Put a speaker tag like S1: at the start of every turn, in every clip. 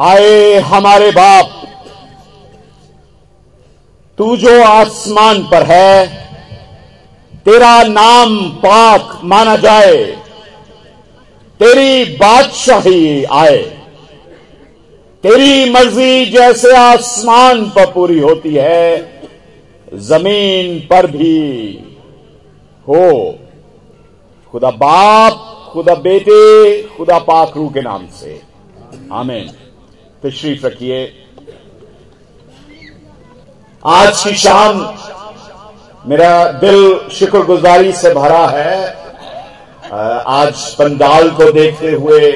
S1: आए हमारे बाप, तू जो आसमान पर है, तेरा नाम पाक माना जाए, तेरी बादशाही आए। तेरी मर्ज़ी जैसे आसमान पर पूरी होती है, ज़मीन पर भी हो। खुदा बाप, खुदा बेटे, खुदा पाखरू के नाम से। आमीन। तशरीफ़ रखिए आज की शाम मेरा दिल शुक्रगुजारी से भरा है। आज पंडाल को देखते हुए,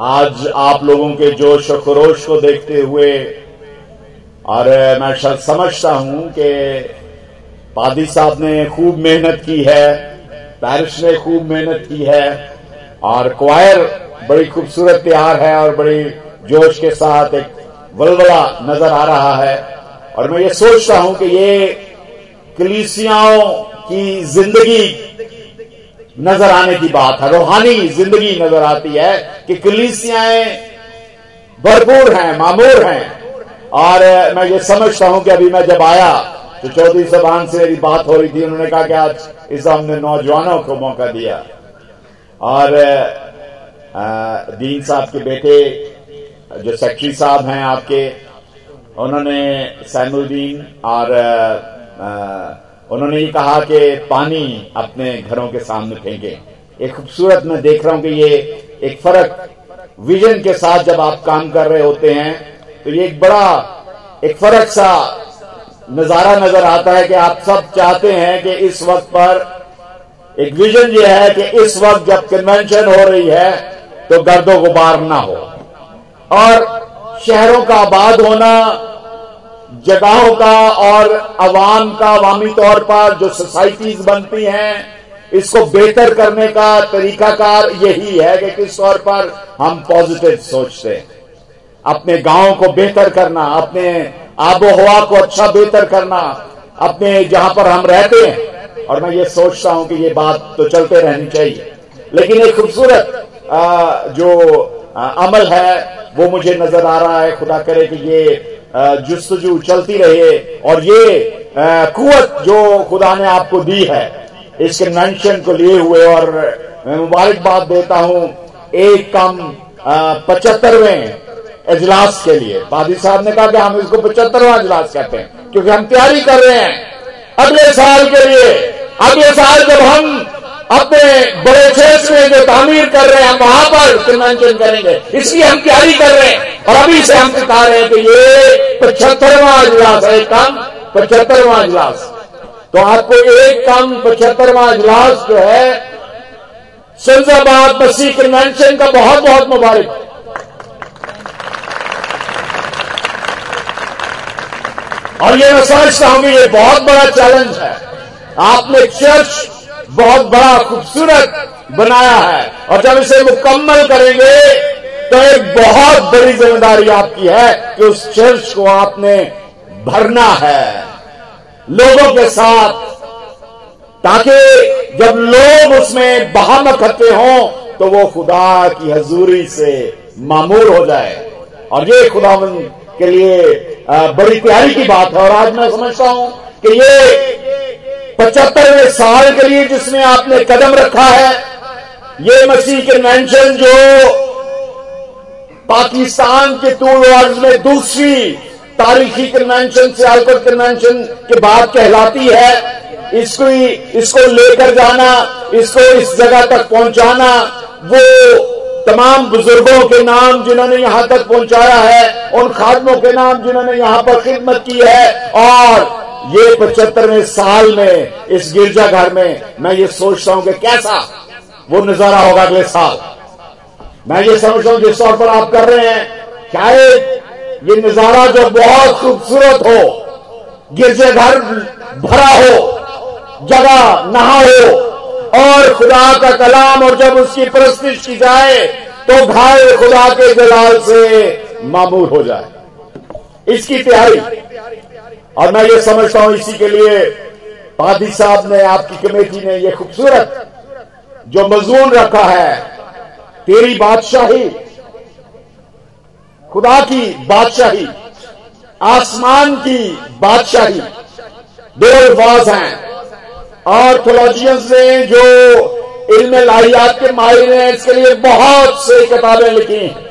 S1: आज आप लोगों के जोश और खरोश को देखते हुए, और मैं शायद समझता हूँ कि पादी साहब ने खूब मेहनत की है पैरिश ने खूब मेहनत की है, और क्वायर बड़ी खूबसूरत तैयार है और बड़ी जोश के साथ एक वलवला नज़र आ रहा है। और मैं ये सोचता हूँ कि ये कलीसियाओं की ज़िंदगी नज़र आने की बात है, रूहानी ज़िंदगी नज़र आती है कि कलीसियाएँ भरपूर हैं, मामूर हैं। और मैं ये समझता हूँ कि अभी मैं जब आया तो चौधरी सबान से मेरी बात हो रही थी, उन्होंने कहा कि आज इस हमने नौजवानों को मौका दिया। और दीन साहब के बेटे जो सेक्रेटरी साहब हैं आपके, उन्होंने सैमुद्दीन और उन्होंने ये कहा कि पानी अपने घरों के सामने फेंके। एक खूबसूरत मैं देख रहा हूँ कि ये एक फ़र्क, विजन के साथ जब आप काम कर रहे होते हैं तो ये एक बड़ा, एक फ़र्क सा नज़ारा नज़र आता है कि आप सब चाहते हैं कि इस वक्त पर, एक विजन ये है कि इस वक्त जब कन्वेंशन हो रही है तो गर्दो गुबार ना हो। और शहरों का आबाद होना, जगहों का और अवाम का अवामी तौर पर जो सोसाइटीज बनती हैं, इसको बेहतर करने का तरीकाकार यही है कि किस तौर पर हम पॉजिटिव सोचते हैं। अपने गाँव को बेहतर करना, अपने आबो हवा को अच्छा बेहतर करना, अपने जहाँ पर हम रहते हैं। और मैं ये सोचता हूँ कि ये बात तो चलते रहनी चाहिए। लेकिन एक खूबसूरत जो अमल है, वो मुझे नज़र आ रहा है, खुदा करे कि ये जुस्तजू चलती रहे और ये कुत जो खुदा ने आपको दी है, इस कन्वेंशन को लिए हुए और मैं मुबारकबाद देता हूँ, एक कम पचहत्तरवें इजलास के लिए। पादी साहब ने कहा कि हम इसको पचहत्तरवा इजलास कहते हैं, क्योंकि हम तैयारी कर रहे हैं। अगले साल के लिए, अगले साल जब हम अपने बड़े क्षेत्र में जो तामीर कर रहे हैं, वहाँ पर कन्वेंशन करेंगे। इसकी हम तैयारी कर रहे हैं। और अभी से हम सिखा रहे हैं कि ये पचहत्तरवा इजलास है कम, पचहत्तरवा इजलास। तो आपको एक कम, पचहत्तरवा इजलास जो है सुलजाबाद मसीह कन्वेंशन का बहुत बहुत मुबारक। और ये मैं समझता हूँ कि ये बहुत बड़ा चैलेंज है। आपने चर्च बहुत बड़ा खूबसूरत बनाया है। और जब इसे मुकम्मल करेंगे तो एक बहुत बड़ी ज़िम्मेदारी आपकी है कि उस चर्च को आपने भरना है। लोगों के साथ, ताकि जब लोग उसमें बहाम करते हों तो वो खुदा की हजूरी से मामूर हो जाए। और ये खुदा के लिए बड़ी प्यारी की बात है। और आज मैं समझता हूँ कि ये पचहत्तरवें साल के लिए जिसमें आपने कदम रखा है, ये मसीह के कन्वेंशन जो पाकिस्तान के तूल अर्ज़ में दूसरी तारीखी कन्वेंशन से आलकर कन्वेंशन के बाद कहलाती है, इसको इसको लेकर जाना, इसको इस जगह तक पहुंचाना, वो तमाम बुज़ुर्गों के नाम जिन्होंने यहाँ तक पहुँचाया है, उन खादमों के नाम जिन्होंने यहाँ पर खिदमत की है, और ये पचहत्तरवें साल में, इस गिरजाघर में, मैं ये सोचता हूँ कि कैसा वो नज़ारा होगा अगले साल। मैं ये समझता हूँ जिस तौर पर आप कर रहे हैं शायद ये नज़ारा जो बहुत खूबसूरत हो, गिरजाघर भरा हो, जगह नहा हो, और खुदा का कलाम और जब उसकी प्रस्तिश की जाए तो घायल खुदा के जलाल से मामूर हो जाए। इसकी तैयारी और मैं ये समझता हूँ इसी के लिए पादी साहब ने, आपकी कमेटी ने ये खूबसूरत जो मजून रखा है, तेरी बादशाही, खुदा की बादशाही, आसमान की बादशाही दो अल्फाज हैं ऑर्थोलॉजियंस ने जो इल्म लाहियात के माहिर ने इसके लिए बहुत से किताबें लिखी हैं।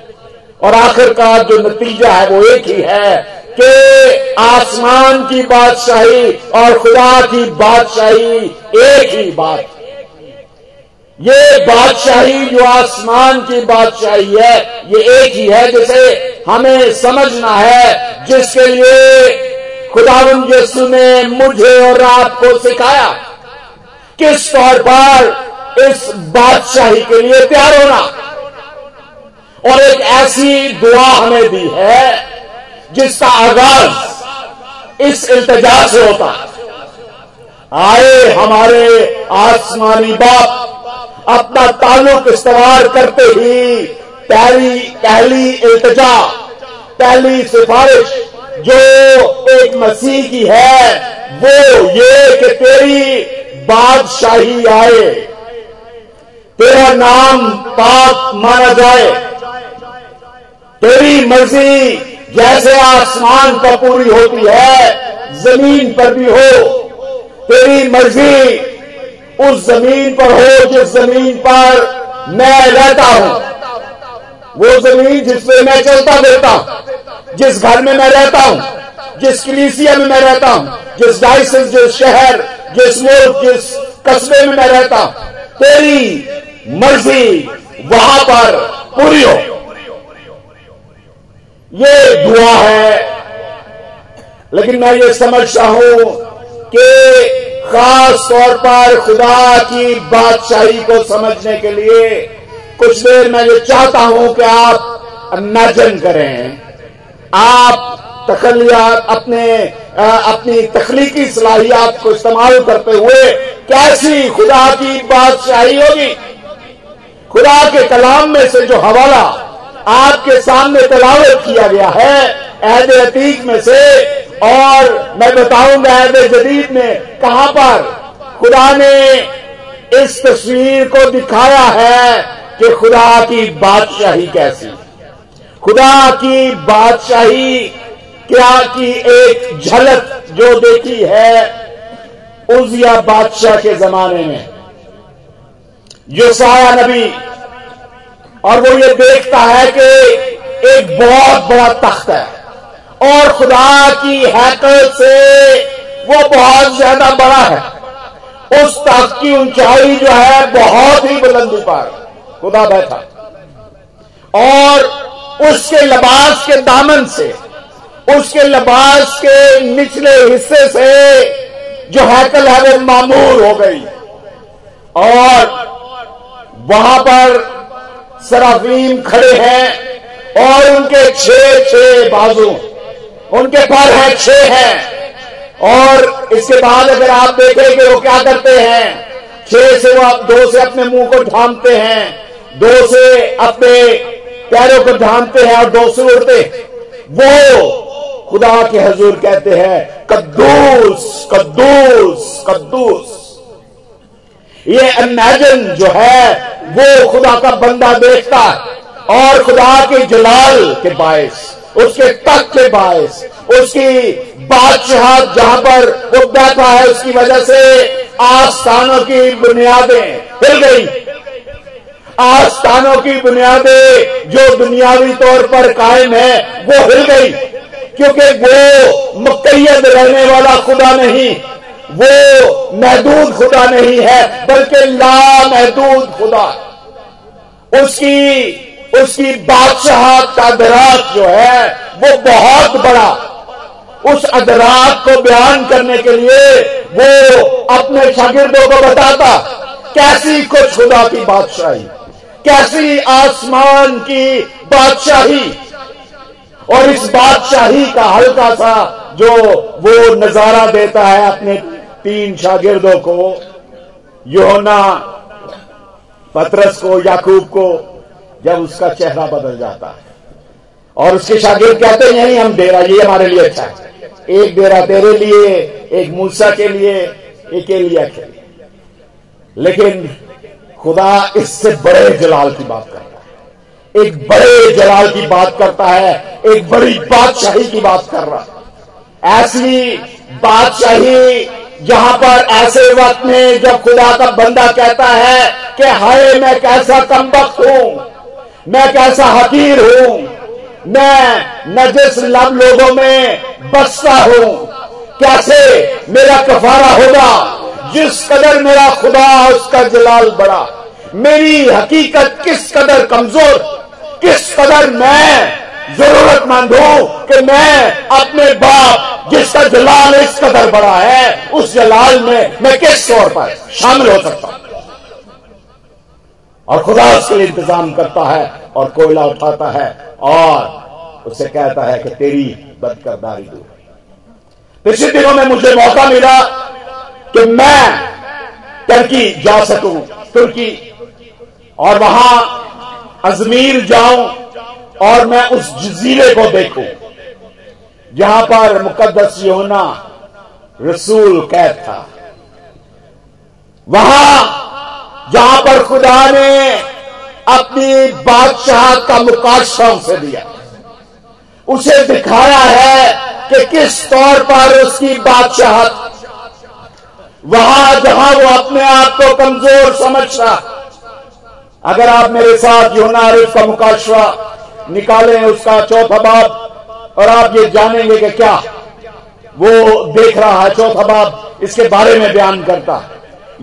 S1: और आखिरकार जो नतीजा है वो एक ही है कि आसमान की बादशाही और खुदा की बादशाही एक ही बात। ये बादशाही जो आसमान की बादशाही है, ये एक ही है जिसे हमें समझना है, जिसके लिए खुदावन यसु ने मुझे और आपको सिखाया किस तौर पर इस बादशाही के लिए तैयार होना। और एक ऐसी दुआ हमें दी है जिसका आगाज़ इस इल्तजा से होता आए हमारे आसमानी बाप, अपना ताल्लुक इस्तेमाल करते ही पहली पहली इल्तजा, पहली सिफारिश जो एक मसीह की है, वो ये कि तेरी बादशाही आए, तेरा नाम पाक माना जाए, तेरी मर्ज़ी जैसे आसमान पर पूरी होती है, ज़मीन पर भी हो। तेरी मर्ज़ी, उस ज़मीन पर हो जिस ज़मीन पर मैं रहता हूँ। वो ज़मीन जिसपे मैं चलता फिरता जिस घर में मैं रहता हूँ, जिस कलीसिया में मैं रहता हूँ, जिस डाइसिस, जिस शहर, जिस मुल्क, जिस कस्बे में मैं रहता हूँ। तेरी मर्ज़ी वहाँ पर पूरी हो। ये दुआ है। लेकिन मैं ये समझता हूँ कि खास तौर पर खुदा की बादशाही को समझने के लिए कुछ देर मैं ये चाहता हूँ कि आप इमेजिन करें। आप तखलियात अपने आ, अपनी तखलीकी सलाहियात को इस्तेमाल करते हुए कैसी खुदा की बादशाही होगी? खुदा के कलाम में से जो हवाला आपके सामने तलावत किया गया है अहद अतीक में से। और मैं बताऊँगा अहद जदीद में कहाँ पर खुदा ने इस तस्वीर को दिखाया है कि खुदा की बादशाही कैसी। खुदा की बादशाही, क्या की एक झलक जो देखी है उजिया बादशाह के जमाने में। जो साया नबी और वो ये देखता है कि एक बहुत बड़ा तख्त है। और खुदा की हैकल से वो बहुत ज़्यादा बड़ा है। उस तख्त की ऊंचाई जो है बहुत ही बुलंदी पर। खुदा बैठा। और उसके लबास के दामन से, उसके लबास के निचले हिस्से से जो हैकल है वो मामूर हो गई। और वहाँ पर सराफीम खड़े हैं और उनके छह छह बाजू, उनके पर है छह हैं। और इसके बाद अगर आप देखें कि वो क्या करते हैं, छह से वो आप दो से अपने मुँह को ढांपते हैं, दो से अपने पैरों को ढांपते हैं और दो से उड़ते वो खुदा के हजूर कहते हैं, कद्दूस कद्दूस कद्दूस। ये इमेजिन जो है, वो खुदा का बंदा देखता है। और खुदा के जलाल के बायस, उसके तक के बायस, उसकी बादशाह जहाँ पर वो बैठा है, उसकी वजह से आस्थानों की बुनियादें हिल गई। आस्थानों की बुनियादें जो दुनियावी तौर पर कायम है, वो हिल गई। क्योंकि वो मुकैद रहने वाला खुदा नहीं वो महदूद खुदा नहीं है, बल्कि ला महदूद खुदा। उसकी उसकी बादशाह का अदराक जो है, वो बहुत बड़ा। उस अदराक को बयान करने के लिए वो अपने शागिर्दों को बताता, कैसी कुछ खुदा की बादशाही, कैसी आसमान की बादशाही। और इस बादशाही का हल्का सा जो वो नज़ारा देता है अपने तीन शागिर्दों को योना पतरस को, याकूब को, जब उसका चेहरा बदल जाता है। और उसके शागिर्द कहते हैं, यही हम डेरा ये हमारे लिए अच्छा है। एक डेरा तेरे लिए, एक मूसा के लिए, एक एलिया के लिए। लेकिन खुदा इससे बड़े जलाल की बात करता है। एक बड़े जलाल की बात करता है, एक बड़ी बादशाही की बात कर रहा है। ऐसी बादशाही जहाँ पर ऐसे वक्त में जब खुदा का बंदा कहता है कि हाय, मैं कैसा कमबख्त हूँ, मैं कैसा हकीर हूँ, मैं नजस लब लोगों में बसता हूँ, कैसे मेरा कफारा होगा, जिस कदर मेरा खुदा उसका जलाल बड़ा, मेरी हकीकत किस कदर कमज़ोर, किस कदर मैं जरूरतमंद हूँ कि मैं अपने बाप जिसका जलाल इस कदर बड़ा है, उस जलाल में मैं किस तौर पर शामिल हो सकता हूँ? और खुदा उसके लिए इंतज़ाम करता है और कोयला उठाता है और उसे कहता है कि तेरी बदकरदारी दूर पिछले दिनों में मुझे मौका मिला कि मैं टर्की जा सकूँ, तुर्की। और वहाँ अजमीर जाऊँ और मैं उस जजीरे को देखूँ। जहाँ पर मुकदस योना रसूल कैद था। वहाँ, जहाँ पर खुदा ने अपनी बादशाह का मुकाशा उसे दिया। उसे दिखाया है कि किस तौर पर उसकी बादशाह वहाँ, जहाँ वो अपने आप को कमज़ोर समझ रहा अगर आप मेरे साथ योना आरिफ का मुकाशवा निकालें उसका चौथा बाब, और आप ये जानेंगे कि क्या वो देख रहा है चौथा बाब, इसके बारे में बयान करता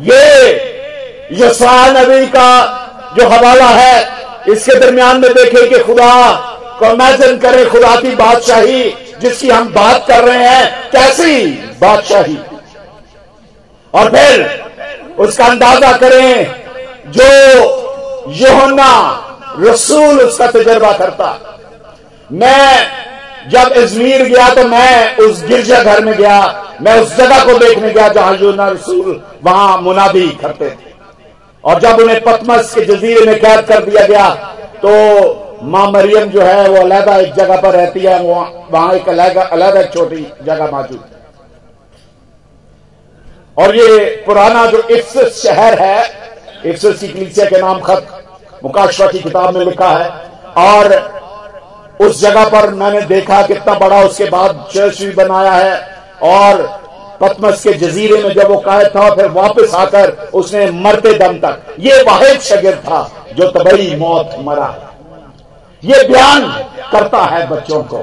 S1: ये यसा नबी का जो हवाला है, इसके दरमियान में देखें कि खुदा को इमेजिन करें, खुदा की बादशाही जिसकी हम बात कर रहे हैं, कैसी बादशाही। और फिर उसका अंदाज़ा करें, जो योना रसूल उसका तजर्बा करता। मैं जब अजमीर गया तो मैं उस गिरजा घर में गया, मैं उस जगह को देखने गया जहाँ योना रसूल वहाँ मुनादी करते थे। और जब उन्हें पतमस के जजीरे में कैद कर दिया गया तो माँ मरियम जो है वो अलहदा एक जगह पर रहती है वहाँ एक अलहदा छोटी जगह मौजूद और ये पुराना जो इफ्स शहर है, इफ्स की कलीसिया के नाम खत मुकाशवा की किताब में लिखा है, और उस जगह पर मैंने देखा कितना बड़ा उसके बाद चर्च भी बनाया है, और पतमस के जजीरे में जब वो कायद था, फिर वापस आकर उसने मरते दम तक, ये वाहिद शगिर था जो तबई मौत मरा। ये बयान करता है बच्चों को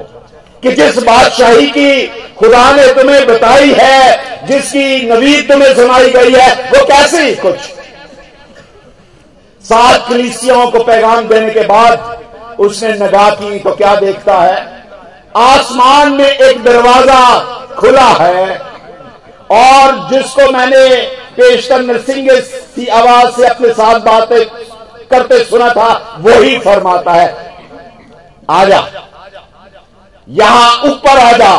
S1: कि जिस बादशाही की खुदा ने तुम्हें बताई है, जिसकी नवीद तुम्हें सुनाई गई है, वो कैसी कुछ सात कलीसियाओं को पैगाम देने के बाद उसने नगा की तो क्या देखता है? आसमान में एक दरवाज़ा खुला है और जिसको मैंने पेशतर नरसिंह की आवाज़ से अपने साथ बातें करते सुना था, वही फरमाता है। आजा, यहाँ ऊपर आ जा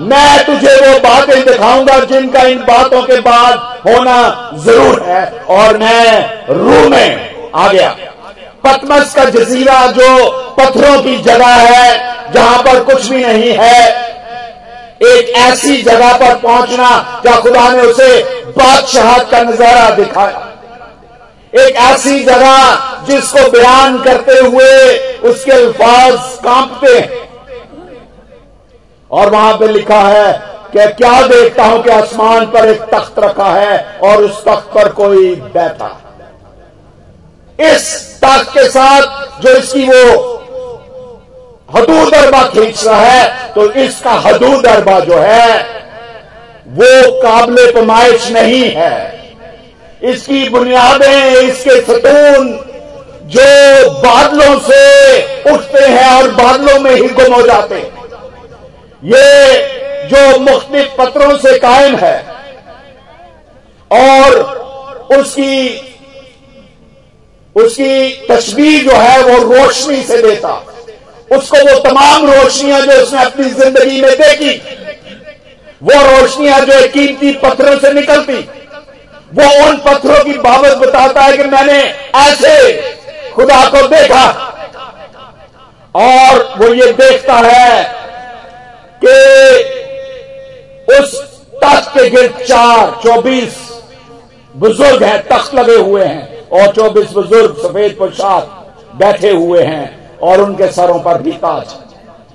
S1: मैं तुझे वो बातें दिखाऊँगा जिनका इन बातों के बाद होना ज़रूर है और मैं रू में आ गया। पतमस का जजीरा जो पत्थरों की जगह है, जहाँ पर कुछ भी नहीं है, एक ऐसी जगह पर पहुँचना, जहाँ खुदा ने उसे बादशाह का नज़ारा दिखाया। एक ऐसी जगह जिसको बयान करते हुए उसके अल्फाज कांपते हैं। और वहाँ पे लिखा है कि क्या देखता हूँ कि आसमान पर एक तख्त रखा है और उस तख्त पर कोई बैठा है। इस ताक के साथ जो इसकी वो हदूद अरबा खींच रहा है तो इसका हदूद अरबा जो है, वो काबिल पमाइश नहीं है। इसकी बुनियादें, इसके सतून जो बादलों से उठते हैं और बादलों में ही गुम हो जाते हैं। ये जो मुख्तलिफ़ पत्रों से कायम है और उसकी उसकी तस्वीर जो है वो रोशनी से देता उसको वो तमाम रोशनियाँ जो उसने अपनी ज़िंदगी में देखी, वो रोशनियाँ जो कीमती पत्थरों से निकलती, वो उन पत्थरों की बाबत बताता है कि मैंने ऐसे खुदा को देखा। और वो ये देखता है कि उस तख्त के गिर चार चौबीस बुज़ुर्ग हैं, तख्त लगे हुए हैं। और चौबीस बुज़ुर्ग सफ़ेद पोशाक बैठे हुए हैं और उनके सरों पर भी ताज।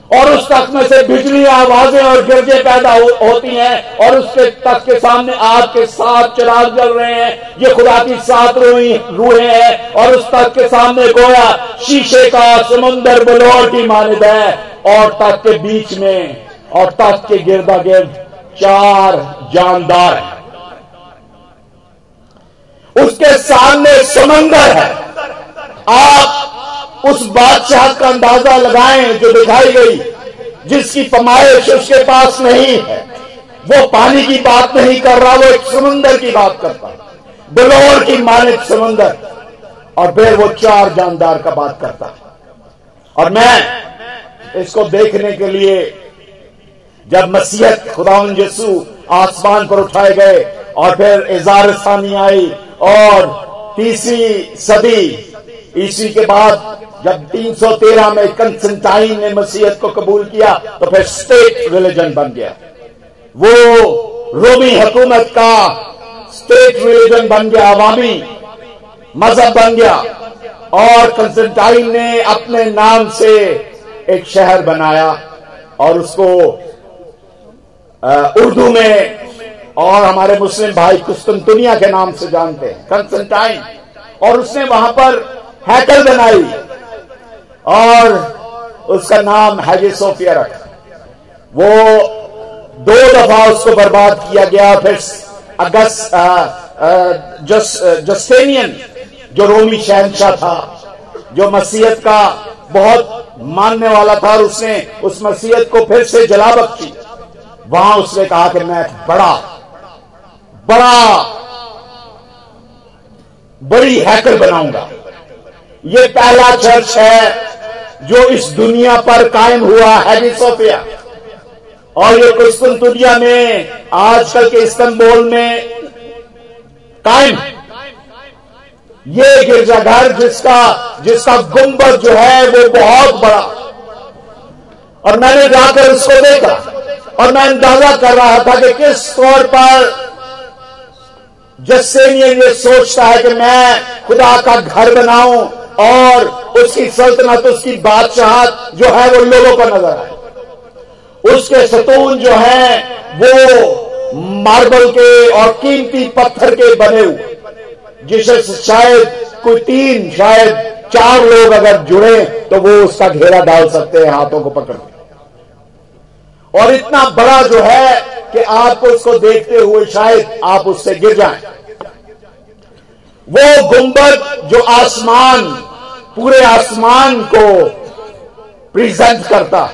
S1: और उस तख्त में से बिजली आवाज़ें और गिरजे पैदा हो, होती हैं और उसके तख्त के सामने आग के सात चिराग जल रहे हैं। ये खुदा की सात रूहे हैं और उस तख्त के सामने गोया शीशे का समुंदर बलोर की मानद है। और तख्त के बीच में और तख्त के गिरदा गिर्द चार जानदार हैं। उसके सामने समंदर है। आप उस बादशाह का अंदाज़ा लगाएँ जो दिखाई गई, जिसकी पमाइश उसके पास नहीं है। वो पानी की बात नहीं कर रहा, वो एक समुंदर की बात करता बलौर की मानिक समुंदर, और फिर वो चार जानदार का बात करता और मैं इसको देखने के लिए, जब मसीहत खुदा यसु आसमान पर उठाए गए, और फिर इजार सानी आई और तीसरी सदी, ईस्वी के बाद जब 313 में कंसेंटाइन ने मसीहत को कबूल किया तो फिर स्टेट रिलीजन बन गया। वो रोमी हुकूमत का स्टेट रिलीजन बन गया, अवामी मज़हब बन गया, और कंसेंटाइन ने अपने नाम से एक शहर बनाया, और उसको उर्दू में और हमारे मुस्लिम भाई कुस्तुनतुनिया के नाम से जानते हैं। कंसेंटाइन और उसने वहाँ पर हैकल बनाई। और उसका नाम हैजे सोफिया रखा। वो दो दफ़ा उसको बर्बाद किया गया। फिर अगस्त जस्टेनियन जो रोमी शहनशाह था जो मसीहत का बहुत मानने वाला था और उसने उस मसीहत को फिर से जला बख्शी वहाँ उसने कहा कि मैं बड़ा बड़ा बड़ी हैकर बनाऊँगा। ये पहला चर्च है जो इस दुनिया पर कायम हुआ है सोफिया और ये कुस्तुन दुनिया में, आजकल के इस्तंबुल में कायम। ये गिरजाघर जिसका जिसका गुंबद जो है, वो बहुत बड़ा। और मैंने जाकर उसको देखा। और मैं अंदाज़ा कर रहा था कि किस तौर पर जस्सेनियन ये सोचता है कि मैं खुदा का घर बनाऊँ और उसकी सल्तनत, उसकी बादशाहत जो है वो लोगों को नज़र आए। उसके सतून जो है वो मार्बल के और कीमती पत्थर के बने हुए, जिसे शायद कोई तीन, शायद चार लोग अगर जुड़े तो वो उसका घेरा डाल सकते हैं, हाथों को पकड़ और इतना बड़ा जो है कि आपको उसको देखते हुए शायद आप उससे गिर जाएँ। वो गुंबद जो आसमान, पूरे आसमान को प्रेजेंट करता।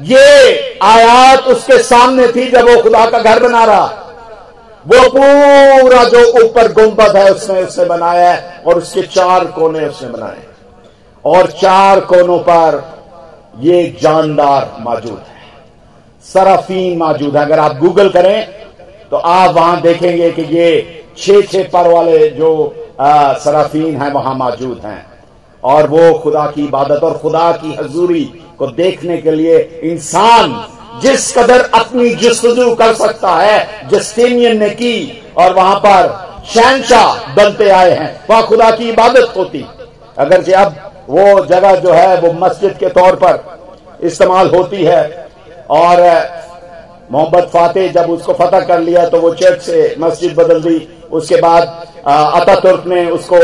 S1: ये आयात उसके सामने थी जब वो खुदा का घर बना रहा। वो पूरा जो ऊपर गुंबद है उसने उसने बनाया है और उसके चार कोने उसने बनाए। और चार कोनों पर ये जानदार मौजूद है। सराफीन मौजूद है। अगर आप गूगल करें तो आप वहाँ देखेंगे कि ये छह छह पर वाले जो सराफीन हैं, वहाँ मौजूद हैं। और वो खुदा की इबादत और खुदा की हजूरी को देखने के लिए इंसान जिस कदर अपनी जस्तजू कर सकता है, जस्टेनियन ने की, और वहाँ पर शहनशाह बनते आए हैं। वहाँ खुदा की इबादत होती। अगर अब वो जगह जो है, वो मस्जिद के तौर पर इस्तेमाल होती है। और मोहम्मद फातेह जब उसको फतह कर लिया तो वो चर्च से मस्जिद बदल दी। उसके बाद अता तुर्क ने उसको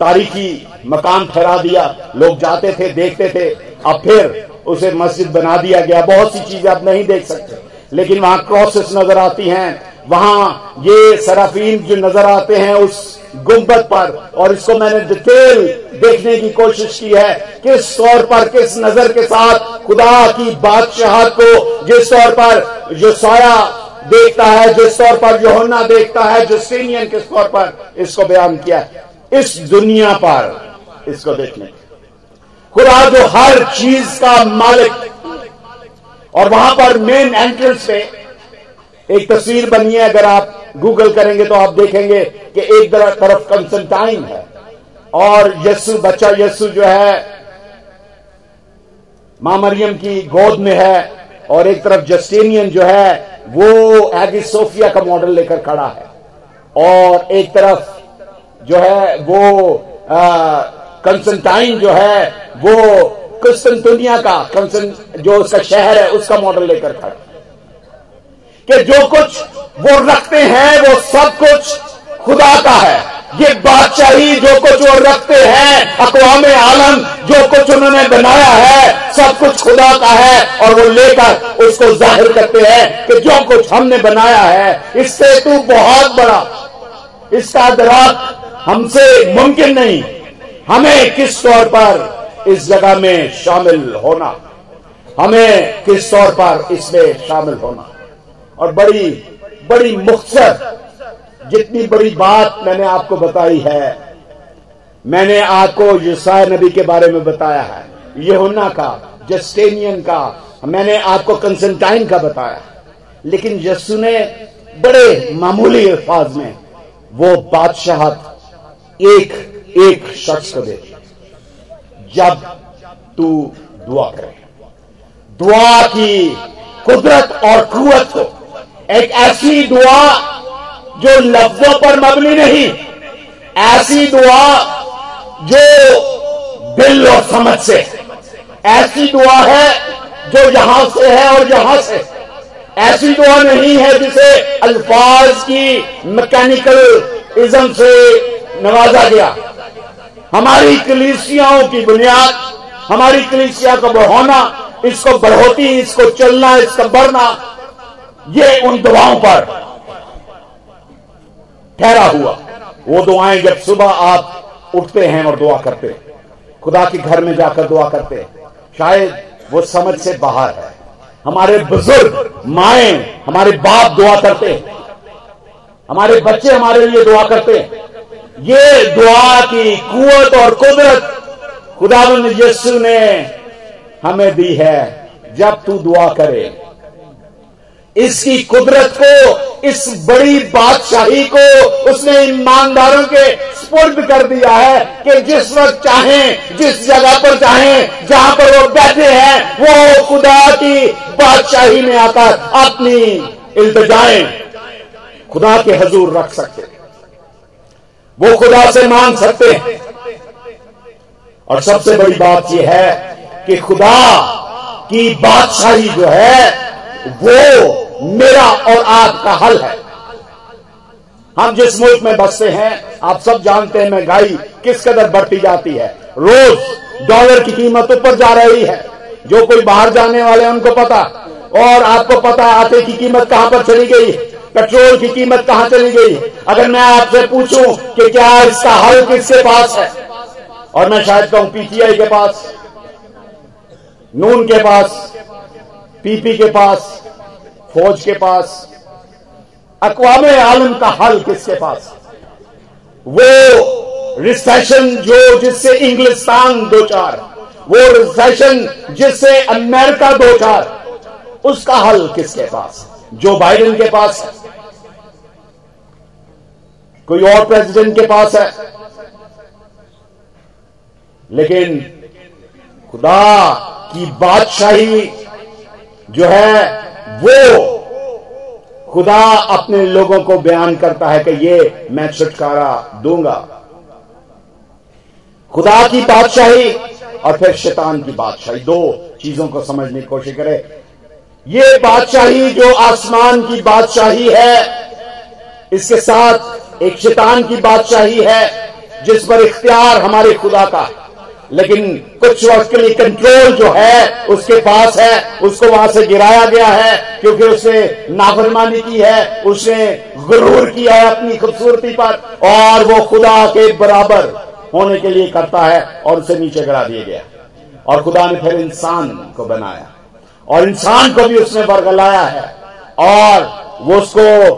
S1: तारीखी मकान ठहरा दिया। लोग जाते थे, देखते थे। अब फिर उसे मस्जिद बना दिया गया। बहुत सी चीज़ें आप नहीं देख सकते। लेकिन वहाँ क्रॉसेस नज़र आती हैं। वहाँ ये सराफीन जो नज़र आते हैं, उस गुंबद पर। और इसको मैंने डिटेल देखने की कोशिश की है किस तौर पर, किस नज़र के साथ खुदा की बादशाह को जिस तौर पर जो साया देखता है, जिस तौर पर योहन्ना देखता है जो सीनियन किस तौर पर इसको बयान किया इस दुनिया पर इसको देखने। खुदा जो हर चीज़ का मालिक और वहाँ पर मेन एंट्रेंस पे एक तस्वीर बनी है, अगर आप गूगल करेंगे तो आप देखेंगे कि एक तरफ़ कंसंटाइन है। और यस्सु बच्चा यस्सु जो है, माँ मरियम की गोद में है, और एक तरफ़ जस्टेनियन जो है, वो एगी सोफिया का मॉडल लेकर खड़ा है। और एक तरफ़ जो है, वो कंसनटाइन जो है, वो क्रिस्टन दुनिया का कंसन, जो उसका शहर है, उसका मॉडल लेकर खड़ा कि जो कुछ वो रखते हैं, वो सब कुछ खुदा का है। ये बादशाही जो कुछ वो रखते हैं, अकवाम आलम, जो कुछ उन्होंने बनाया है, सब कुछ खुदा का है, और वो लेकर उसको ज़ाहिर करते हैं कि जो कुछ हमने बनाया है, इससे तू बहुत बड़ा। इसका दराक हमसे मुमकिन नहीं। हमें किस तौर पर इस जगह में शामिल होना? हमें किस तौर पर इसमें शामिल होना? और बड़ी बड़ी मुख्तर जितनी बड़ी बात मैंने आपको बताई है, मैंने आपको यूसाय नबी के बारे में बताया है यहुना का, जस्टेनियन का, मैंने आपको कंसेंटाइन का बताया लेकिन यस्सु ने बड़े मामूली अल्फाज में वो बादशाह एक एक शख्स को दे जब तू दुआ करे, दुआ की कुदरत और कुत को एक ऐसी दुआ जो लफ्जों पर मबनी नहीं, ऐसी दुआ जो दिल और समझ से, ऐसी दुआ है जो यहाँ से है और यहाँ से, ऐसी दुआ नहीं है जिसे अल्फाज की मैकेनिकल इज्म से नवाजा गया। हमारी कलीसियाओं की बुनियाद, हमारी कलीसिया को बढ़ाना, इसको बढ़ोती, इसको चलना, इसका बढ़ना ये उन दुआओं पर ठहरा हुआ। वो दुआएँ जब सुबह आप उठते हैं और दुआ करते हैं। खुदा के घर में जाकर दुआ करते हैं। शायद वो समझ से बाहर है। हमारे बुज़ुर्ग माए हमारे बाप दुआ करते हैं। हमारे बच्चे हमारे लिए दुआ करते हैं। ये दुआ की कुवत और कुदरत खुदा यस्सु ने हमें दी है। जब तू दुआ करे इसकी कुदरत को, इस बड़ी बादशाही को उसने ईमानदारों के स्पुर्द कर दिया है कि जिस वक्त चाहें, जिस जगह पर चाहे, जहाँ पर वो बैठे हैं, वो खुदा की बादशाही में आकर अपनी इल्तजाएँ खुदा के हजूर रख सकते वो खुदा से मांग सकते हैं। और सबसे बड़ी बात यह है कि खुदा की बादशाही जो है वो मेरा और आपका हल है। हम जिस मुल्क में बसते हैं, आप सब जानते हैं महँगाई किस कदर बढ़ती जाती है। रोज डॉलर की कीमत ऊपर जा रही है। जो कोई बाहर जाने वाले हैं, उनको पता। और आपको पता आटे की कीमत कहाँ पर चली गई पेट्रोल की कीमत कहाँ चली गई अगर मैं आपसे पूछूँ कि क्या इसका हल किसके पास है? और मैं शायद कहूँ पीटीआई के पास, नून के पास पीपी के पास, फौज के पास, अकवाम आलम का हल किसके पास? वो रिसेशन जो जिससे इंग्लिस्तान दो चार, वो रिसेशन जिससे अमेरिका दो चार, उसका हल किसके पास? जो बाइडेन के पास है। कोई और प्रेसिडेंट के पास है। लेकिन खुदा की बादशाही जो है, वो खुदा अपने लोगों को बयान करता है कि ये मैं छुटकारा दूँगा। खुदा की बादशाही और फिर शैतान की बादशाही। दो चीज़ों को समझने की कोशिश करें। ये बादशाही जो आसमान की बादशाही है, इसके साथ एक शैतान की बादशाही है, जिस पर इख्तियार हमारे खुदा का लेकिन कुछ वक्त के लिए कंट्रोल जो है, उसके पास है, उसको वहाँ से गिराया गया है, क्योंकि उसने नाफरमानी की है, उसने गुरूर किया है अपनी खूबसूरती पर, और वो खुदा के बराबर होने के लिए करता है, और उसे नीचे गिरा दिया गया। और खुदा ने फिर इंसान को बनाया, और इंसान को भी उसने बरगलाया है, और वो उसको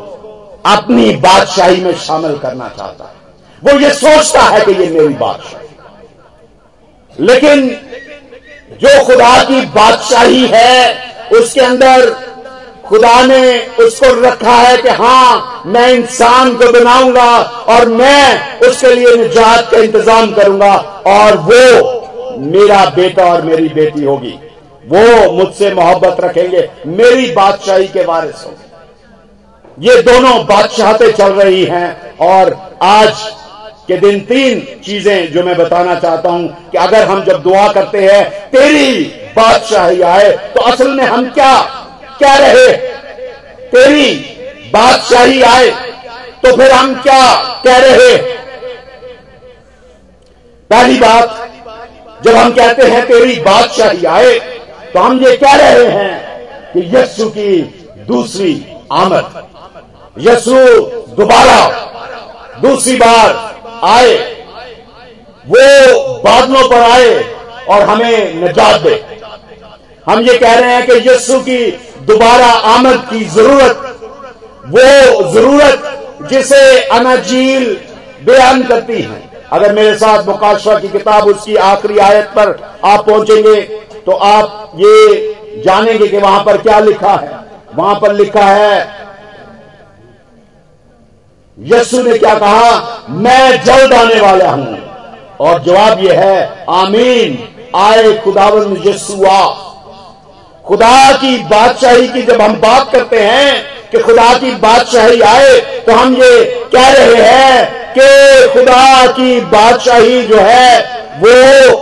S1: अपनी बादशाही में शामिल करना चाहता है। वो ये सोचता है कि ये मेरी बादशाही लेकिन जो खुदा की बादशाही है, उसके अंदर खुदा ने उसको रखा है कि हाँ, मैं इंसान को बनाऊँगा और मैं उसके लिए निजात का इंतज़ाम करूँगा और वो मेरा बेटा और मेरी बेटी होगी। वो मुझसे मोहब्बत रखेंगे, मेरी बादशाही के वारिस होंगे। ये दोनों बादशाहतें चल रही हैं और आज
S2: के दिन तीन चीज़ें जो मैं बताना चाहता हूँ कि अगर हम जब दुआ करते हैं, तेरी बादशाही आए तो असल में हम क्या कह रहे? तेरी बादशाही आए तो फिर हम क्या कह रहे? पहली बात, जब हम कहते हैं तेरी बादशाही आए तो हम ये कह रहे हैं? कि यस्सु की दूसरी आमद। यस्सु दोबारा, दूसरी बार आए, वो बादलों पर आए और हमें निजात दे। हम ये कह रहे हैं कि यस्सु की दोबारा आमद की ज़रूरत, वो ज़रूरत जिसे अनाजील बयान करती है। अगर मेरे साथ मुकाशवा की किताब उसकी आखिरी आयत पर आप पहुँचेंगे तो आप ये जानेंगे कि वहाँ पर क्या लिखा है। वहाँ पर लिखा है यस्सु ने क्या कहा? मैं जल्द आने वाला हूँ। और जवाब यह है, आमीन। आए खुदावन यस्सु आ खुदा की बादशाही की जब हम बात करते हैं कि खुदा की बादशाही आए तो हम ये कह रहे हैं कि खुदा की बादशाही जो है, वो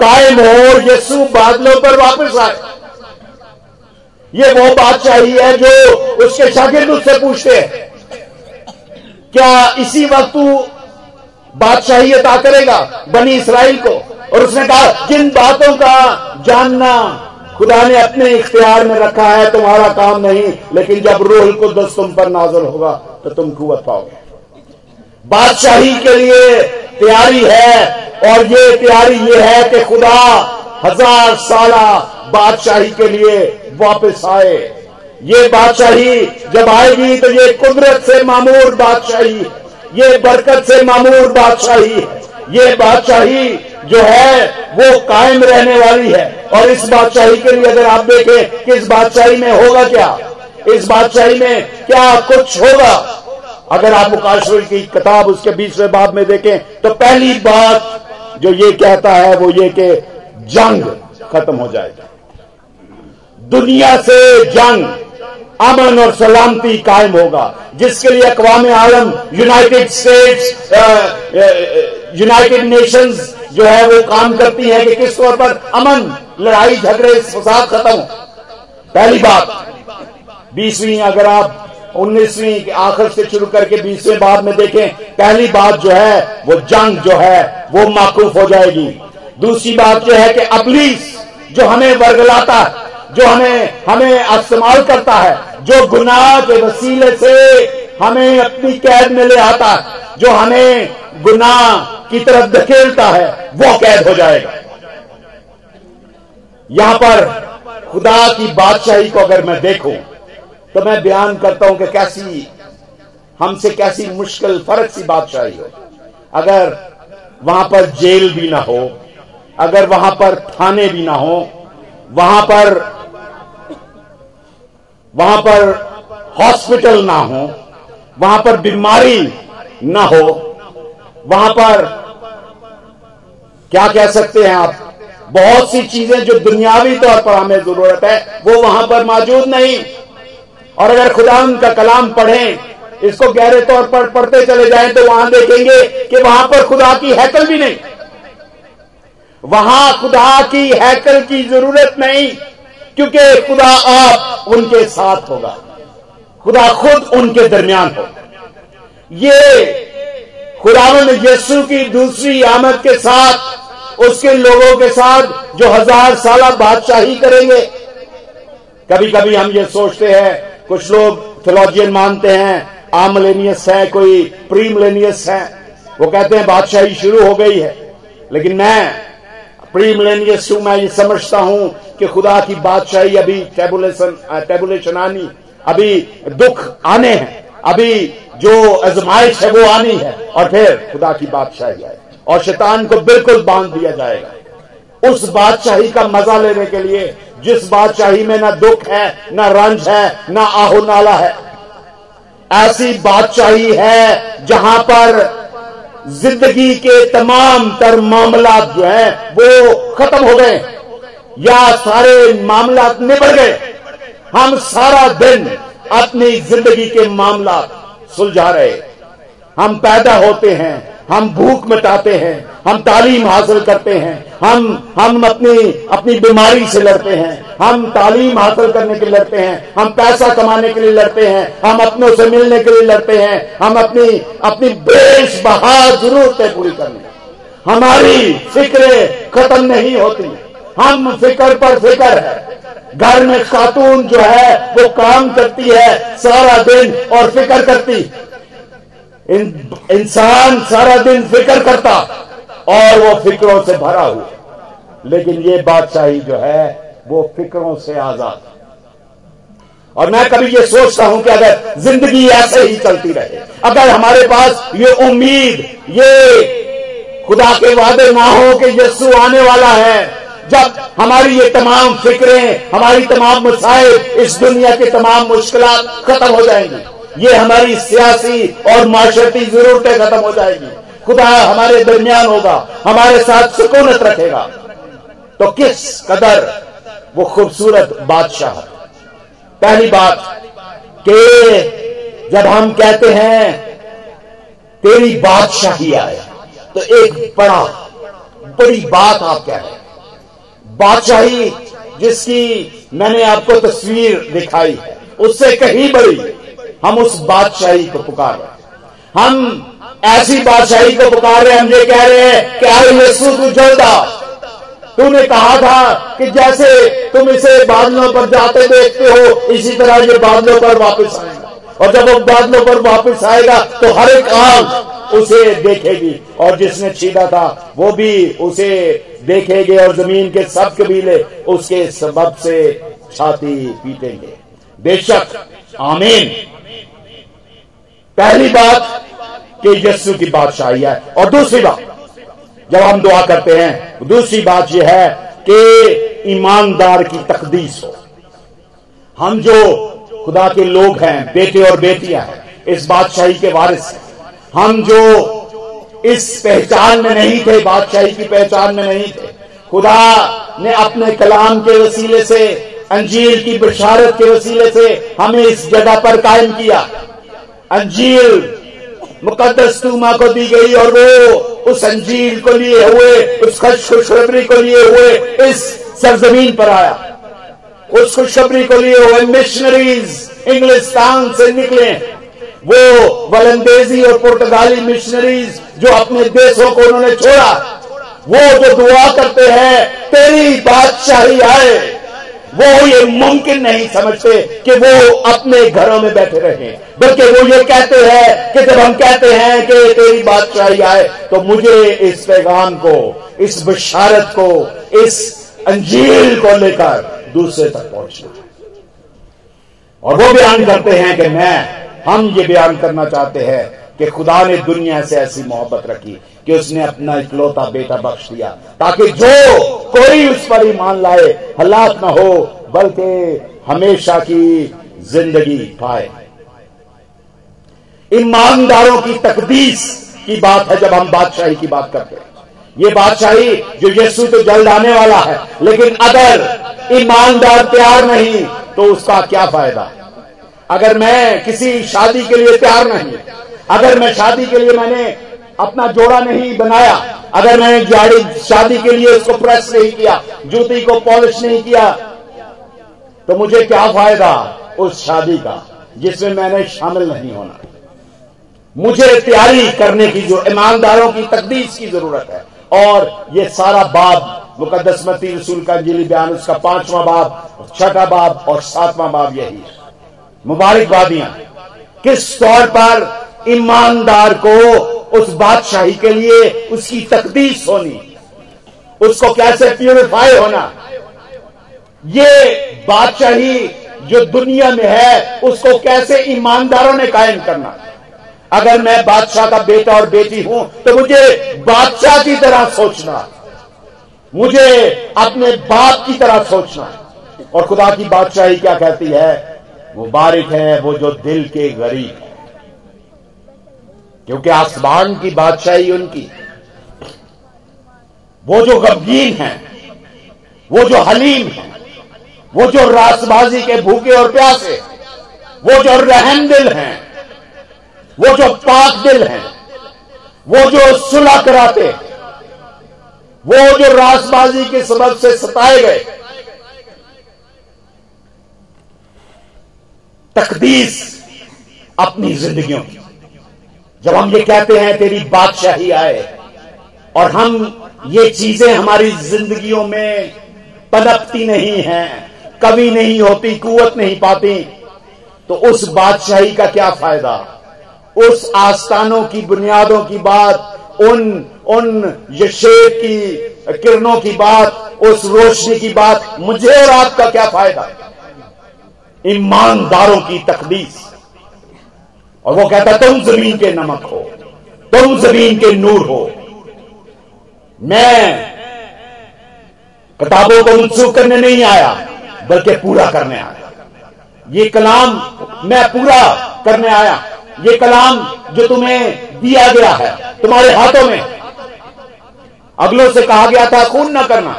S2: कायम हो यीशु बादलों पर वापस आए। ये वो बादशाही है जो उसके शागिर्द उससे पूछते हैं क्या इसी वक्त तू बादशाही अता करेगा बनी इसराइल को? और उसने कहा, जिन बातों का जानना खुदा ने अपने इख्तियार में रखा है, तुम्हारा काम नहीं, लेकिन जब रूह को दस तुम पर नाजर होगा तो तुम कुत पाओगे। बादशाही के लिए तैयारी है, और ये तैयारी ये है कि खुदा हज़ार साल बादशाही के लिए वापस आए। ये बादशाही जब आएगी तो ये कुदरत से मामूर बादशाही, ये बरकत से मामूर बादशाही, ये बादशाही जो है वो कायम रहने वाली है। और इस बादशाही के लिए अगर आप देखें कि इस बादशाही में होगा क्या, इस बादशाही में क्या कुछ होगा? अगर आप मुकाशर की किताब उसके बीसवें बाब में देखें तो पहली बात जो ये कहता है वो ये कि जंग खत्म हो जाएगा। दुनिया से जंग अमन और सलामती कायम होगा, जिसके लिए अकवाम आलम यूनाइटेड स्टेट्स यूनाइटेड नेशंस जो है वो काम करती है कि किस तौर पर अमन लड़ाई झगड़े फसाद खत्म पहली बात, बीसवीं अगर आप उन्नीसवीं के आखिर से शुरू करके बीसवें बाद में देखें, पहली बात जो है वो जंग जो है वो माकूफ हो जाएगी। दूसरी बात जो है कि अबलीस जो हमें वर्गलाता जो हमें हमें इस्तेमाल करता है जो गुनाह के वसीले से हमें अपनी कैद में ले आता है। जो हमें गुनाह की तरफ़ धकेलता है, वो कैद हो जाएगा। यहाँ पर खुदा की बादशाही को अगर मैं देखूँ तो मैं बयान करता हूँ कि कैसी, हमसे कैसी मुश्किल, फ़र्क सी बादशाही हो। अगर वहाँ पर जेल भी ना हो, अगर वहाँ पर थाने भी ना हो, वहाँ पर वहाँ पर हॉस्पिटल ना हो, वहाँ पर बीमारी ना हो, वहाँ पर क्या कह सकते हैं आप? बहुत सी चीज़ें जो दुनियावी तौर पर हमें ज़रूरत है, वो वहाँ पर मौजूद नहीं। और अगर खुदा उनका कलाम पढ़ें, इसको गहरे तौर पर पढ़ते चले जाएँ तो वहाँ देखेंगे कि वहाँ पर खुदा की हैकल भी नहीं। वहाँ खुदा की हैकल की ज़रूरत नहीं। क्योंकि खुदा आप उनके साथ होगा। खुदा खुद उनके दरमियान हो ये खुदावन यीशु की दूसरी आमद के साथ, उसके लोगों के साथ जो हज़ार साल बादशाही करेंगे। कभी कभी हम ये सोचते हैं, कुछ लोग थियोलॉजियन मानते हैं आमलेनियस है कोई प्रीमलेनियस है। वो कहते हैं, बादशाही शुरू हो गई है। लेकिन मैं प्रीमलेनियस हूँ मैं ये समझता हूँ कि खुदा की बादशाही अभी टेबुलेशन टेबुलेशन आनी, अभी दुख आने हैं, अभी जो आजमाइश है वो आनी है, और फिर खुदा की बादशाही आए, और शैतान को बिल्कुल बाँध दिया जाएगा। उस बादशाही का मज़ा लेने के लिए, जिस बादशाही में ना दुख है, ना रंज है, ना आहो नाला है, ऐसी बादशाही है जहाँ पर ज़िंदगी के तमाम तर मामला जो है, वो खत्म हो गए। या सारे मामला निबड़ गए। हम सारा दिन अपनी ज़िंदगी के मामला सुलझा रहे। हम पैदा होते हैं। हम भूख मिटाते हैं, हम तालीम हासिल करते हैं, हम हम अपनी अपनी बीमारी से लड़ते हैं, हम तालीम हासिल करने के लिए लड़ते हैं, हम पैसा कमाने के लिए लड़ते हैं, हम अपनों से मिलने के लिए लड़ते हैं, हम अपनी अपनी बेश बहा जरूरतें पूरी करने हमारी फिक्रें खत्म नहीं होती। हम फ़िक्र पर फ़िक्र है। घर में खातून जो है, वो काम करती है, सारा दिन और फ़िक्र करती। इंसान सारा दिन फ़िक्र करता और वो फिक्रों से भरा हुआ। लेकिन ये बादशाही जो है, वो फिक्रों से आज़ाद। और मैं कभी ये सोचता हूँ कि अगर ज़िंदगी ऐसे ही चलती रहे, अगर हमारे पास ये उम्मीद, ये खुदा के वादे ना हो कि यस्सु आने वाला है, जब हमारी ये तमाम फिक्रें, हमारी तमाम मसाइल इस दुनिया की तमाम मुश्किल खत्म हो जाएँगी। ये हमारी सियासी और माशरती जरूरतें खत्म हो जाएगी। खुदा हमारे दरमियान होगा, हमारे साथ सुकूनत रखेगा। तो किस कदर वो खूबसूरत बादशाह पहली बात कि जब हम कहते हैं, तेरी बादशाही आए तो एक बड़ा, बड़ी बात आप कह रहे हैं। बादशाही जिसकी मैंने आपको तस्वीर दिखाई है, उससे कहीं बड़ी हम उस बादशाही को पुकार रहे हम ऐसी बादशाही को पुकार रहे हम ये कह रहे हैं कि आए यीशु, तू जल्दा तूने कहा था कि जैसे तुम इसे बादलों पर जाते देखते हो, इसी तरह ये बादलों पर वापस आएगा। और जब वो बादलों पर वापस आएगा तो हर एक आग उसे देखेगी। और जिसने छीना था, वो भी उसे देखेंगे और ज़मीन के सब कबीले उसके सबब से छाती पीटेंगे। बेशक, आमीन। पहली बात कि यस्सु की बादशाही है। और दूसरी बात, जब हम दुआ करते हैं, दूसरी बात यह है कि ईमानदार की तकदीस हो। हम जो खुदा के लोग हैं, बेटे और बेटियाँ हैं, इस बादशाही के वारिस हैं। हम जो इस पहचान में नहीं थे, बादशाही की पहचान में नहीं थे, खुदा ने अपने कलाम के वसीले से, अंजील की बशारत के वसीले से हमें इस जगह पर कायम किया। अंजील मुकदस तुमा को दी गई और वो उस अंजील को लिए हुए, उस खुशखबरी को लिए हुए इस सरजमीन पर आया। उस खुशखबरी को लिए हुए मिशनरीज इंग्लिस्तान से निकले। वो वलंदेजी और पुर्तगाली मिशनरीज जो अपने देशों को उन्होंने छोड़ा, वो जो दुआ करते हैं, तेरी बादशाही आए। वो ये मुमकिन नहीं समझते कि वो अपने घरों में बैठे रहे। बल्कि वो ये कहते हैं कि जब हम कहते हैं कि तेरी बादशाही आए तो मुझे इस पैगाम को, इस बशारत को, इस अंजील को लेकर दूसरे तक पहुँचना। और वो बयान करते हैं कि मैं, हम ये बयान करना चाहते हैं कि खुदा ने दुनिया से ऐसी मोहब्बत रखी। कि उसने अपना इकलौता बेटा बख्श दिया? ताकि जो कोई उस पर ईमान लाए हलाक न हो बल्कि हमेशा की ज़िंदगी पाए ईमानदारों की तकदीस की बात है जब हम बादशाही की बात करते हैं। ये बादशाही जो यीशु तो जल्द आने वाला है लेकिन अगर ईमानदार तैयार नहीं तो उसका क्या फ़ायदा? अगर मैं किसी शादी के लिए तैयार नहीं अगर मैं शादी के लिए मैंने अपना जोड़ा नहीं बनाया। अगर मैंने गाड़ी शादी के लिए उसको प्रेस नहीं किया, जूती को पॉलिश नहीं किया तो मुझे क्या फ़ायदा उस शादी का, जिसमें मैंने शामिल नहीं होना? मुझे तैयारी करने की जो, ईमानदारों की तकदीस की ज़रूरत है। और ये सारा बाब मुकदस मती रसूल का जिली बयान, उसका पांचवा बाब, छठा बाब और सातवां बाब यही है। मुबारकबादियाँ। किस तौर पर ईमानदार को उस बादशाही के लिए उसकी तकदीस होनी, उसको कैसे प्यूरिफाई होना। ये बादशाही जो दुनिया में है, उसको कैसे ईमानदारों ने कायम करना। अगर मैं बादशाह का बेटा और बेटी हूँ तो मुझे बादशाह की तरह सोचना, मुझे अपने बाप की तरह सोचना। और खुदा की बादशाही क्या कहती है? वो बारिक है वो जो दिल के गरीब। है क्योंकि आसमान की बादशाही उनकी। वो जो गमगीन है, वो जो हलीम है, वो जो रासबाजी के भूखे और प्यासे, वो जो रहम दिल हैं, वो जो पाक दिल हैं, वो जो सुलह कराते वो जो रासबाजी के सबब से सताए गए। तकदीस अपनी जिंदगियों की। जब हम ये कहते हैं तेरी बादशाही आए, और हम ये चीज़ें हमारी जिंदगियों में पनपती नहीं हैं कभी नहीं होती, कुवत नहीं पाती तो उस बादशाही का क्या फ़ायदा? उस आस्थानों की, बुनियादों की बात, उन उन यशेब की किरणों की बात, उस रोशनी की बात, मुझे और आपका क्या फ़ायदा? ईमानदारों की तकदीस। और वो कहता, तुम ज़मीन के नमक हो, तुम ज़मीन के नूर हो। मैं किताबों को मनसूख करने नहीं आया, बल्कि पूरा करने आया। ये कलाम मैं पूरा करने आया। ये कलाम जो तुम्हें दिया गया है, तुम्हारे हाथों में। अगलों से कहा गया था, खून ना करना।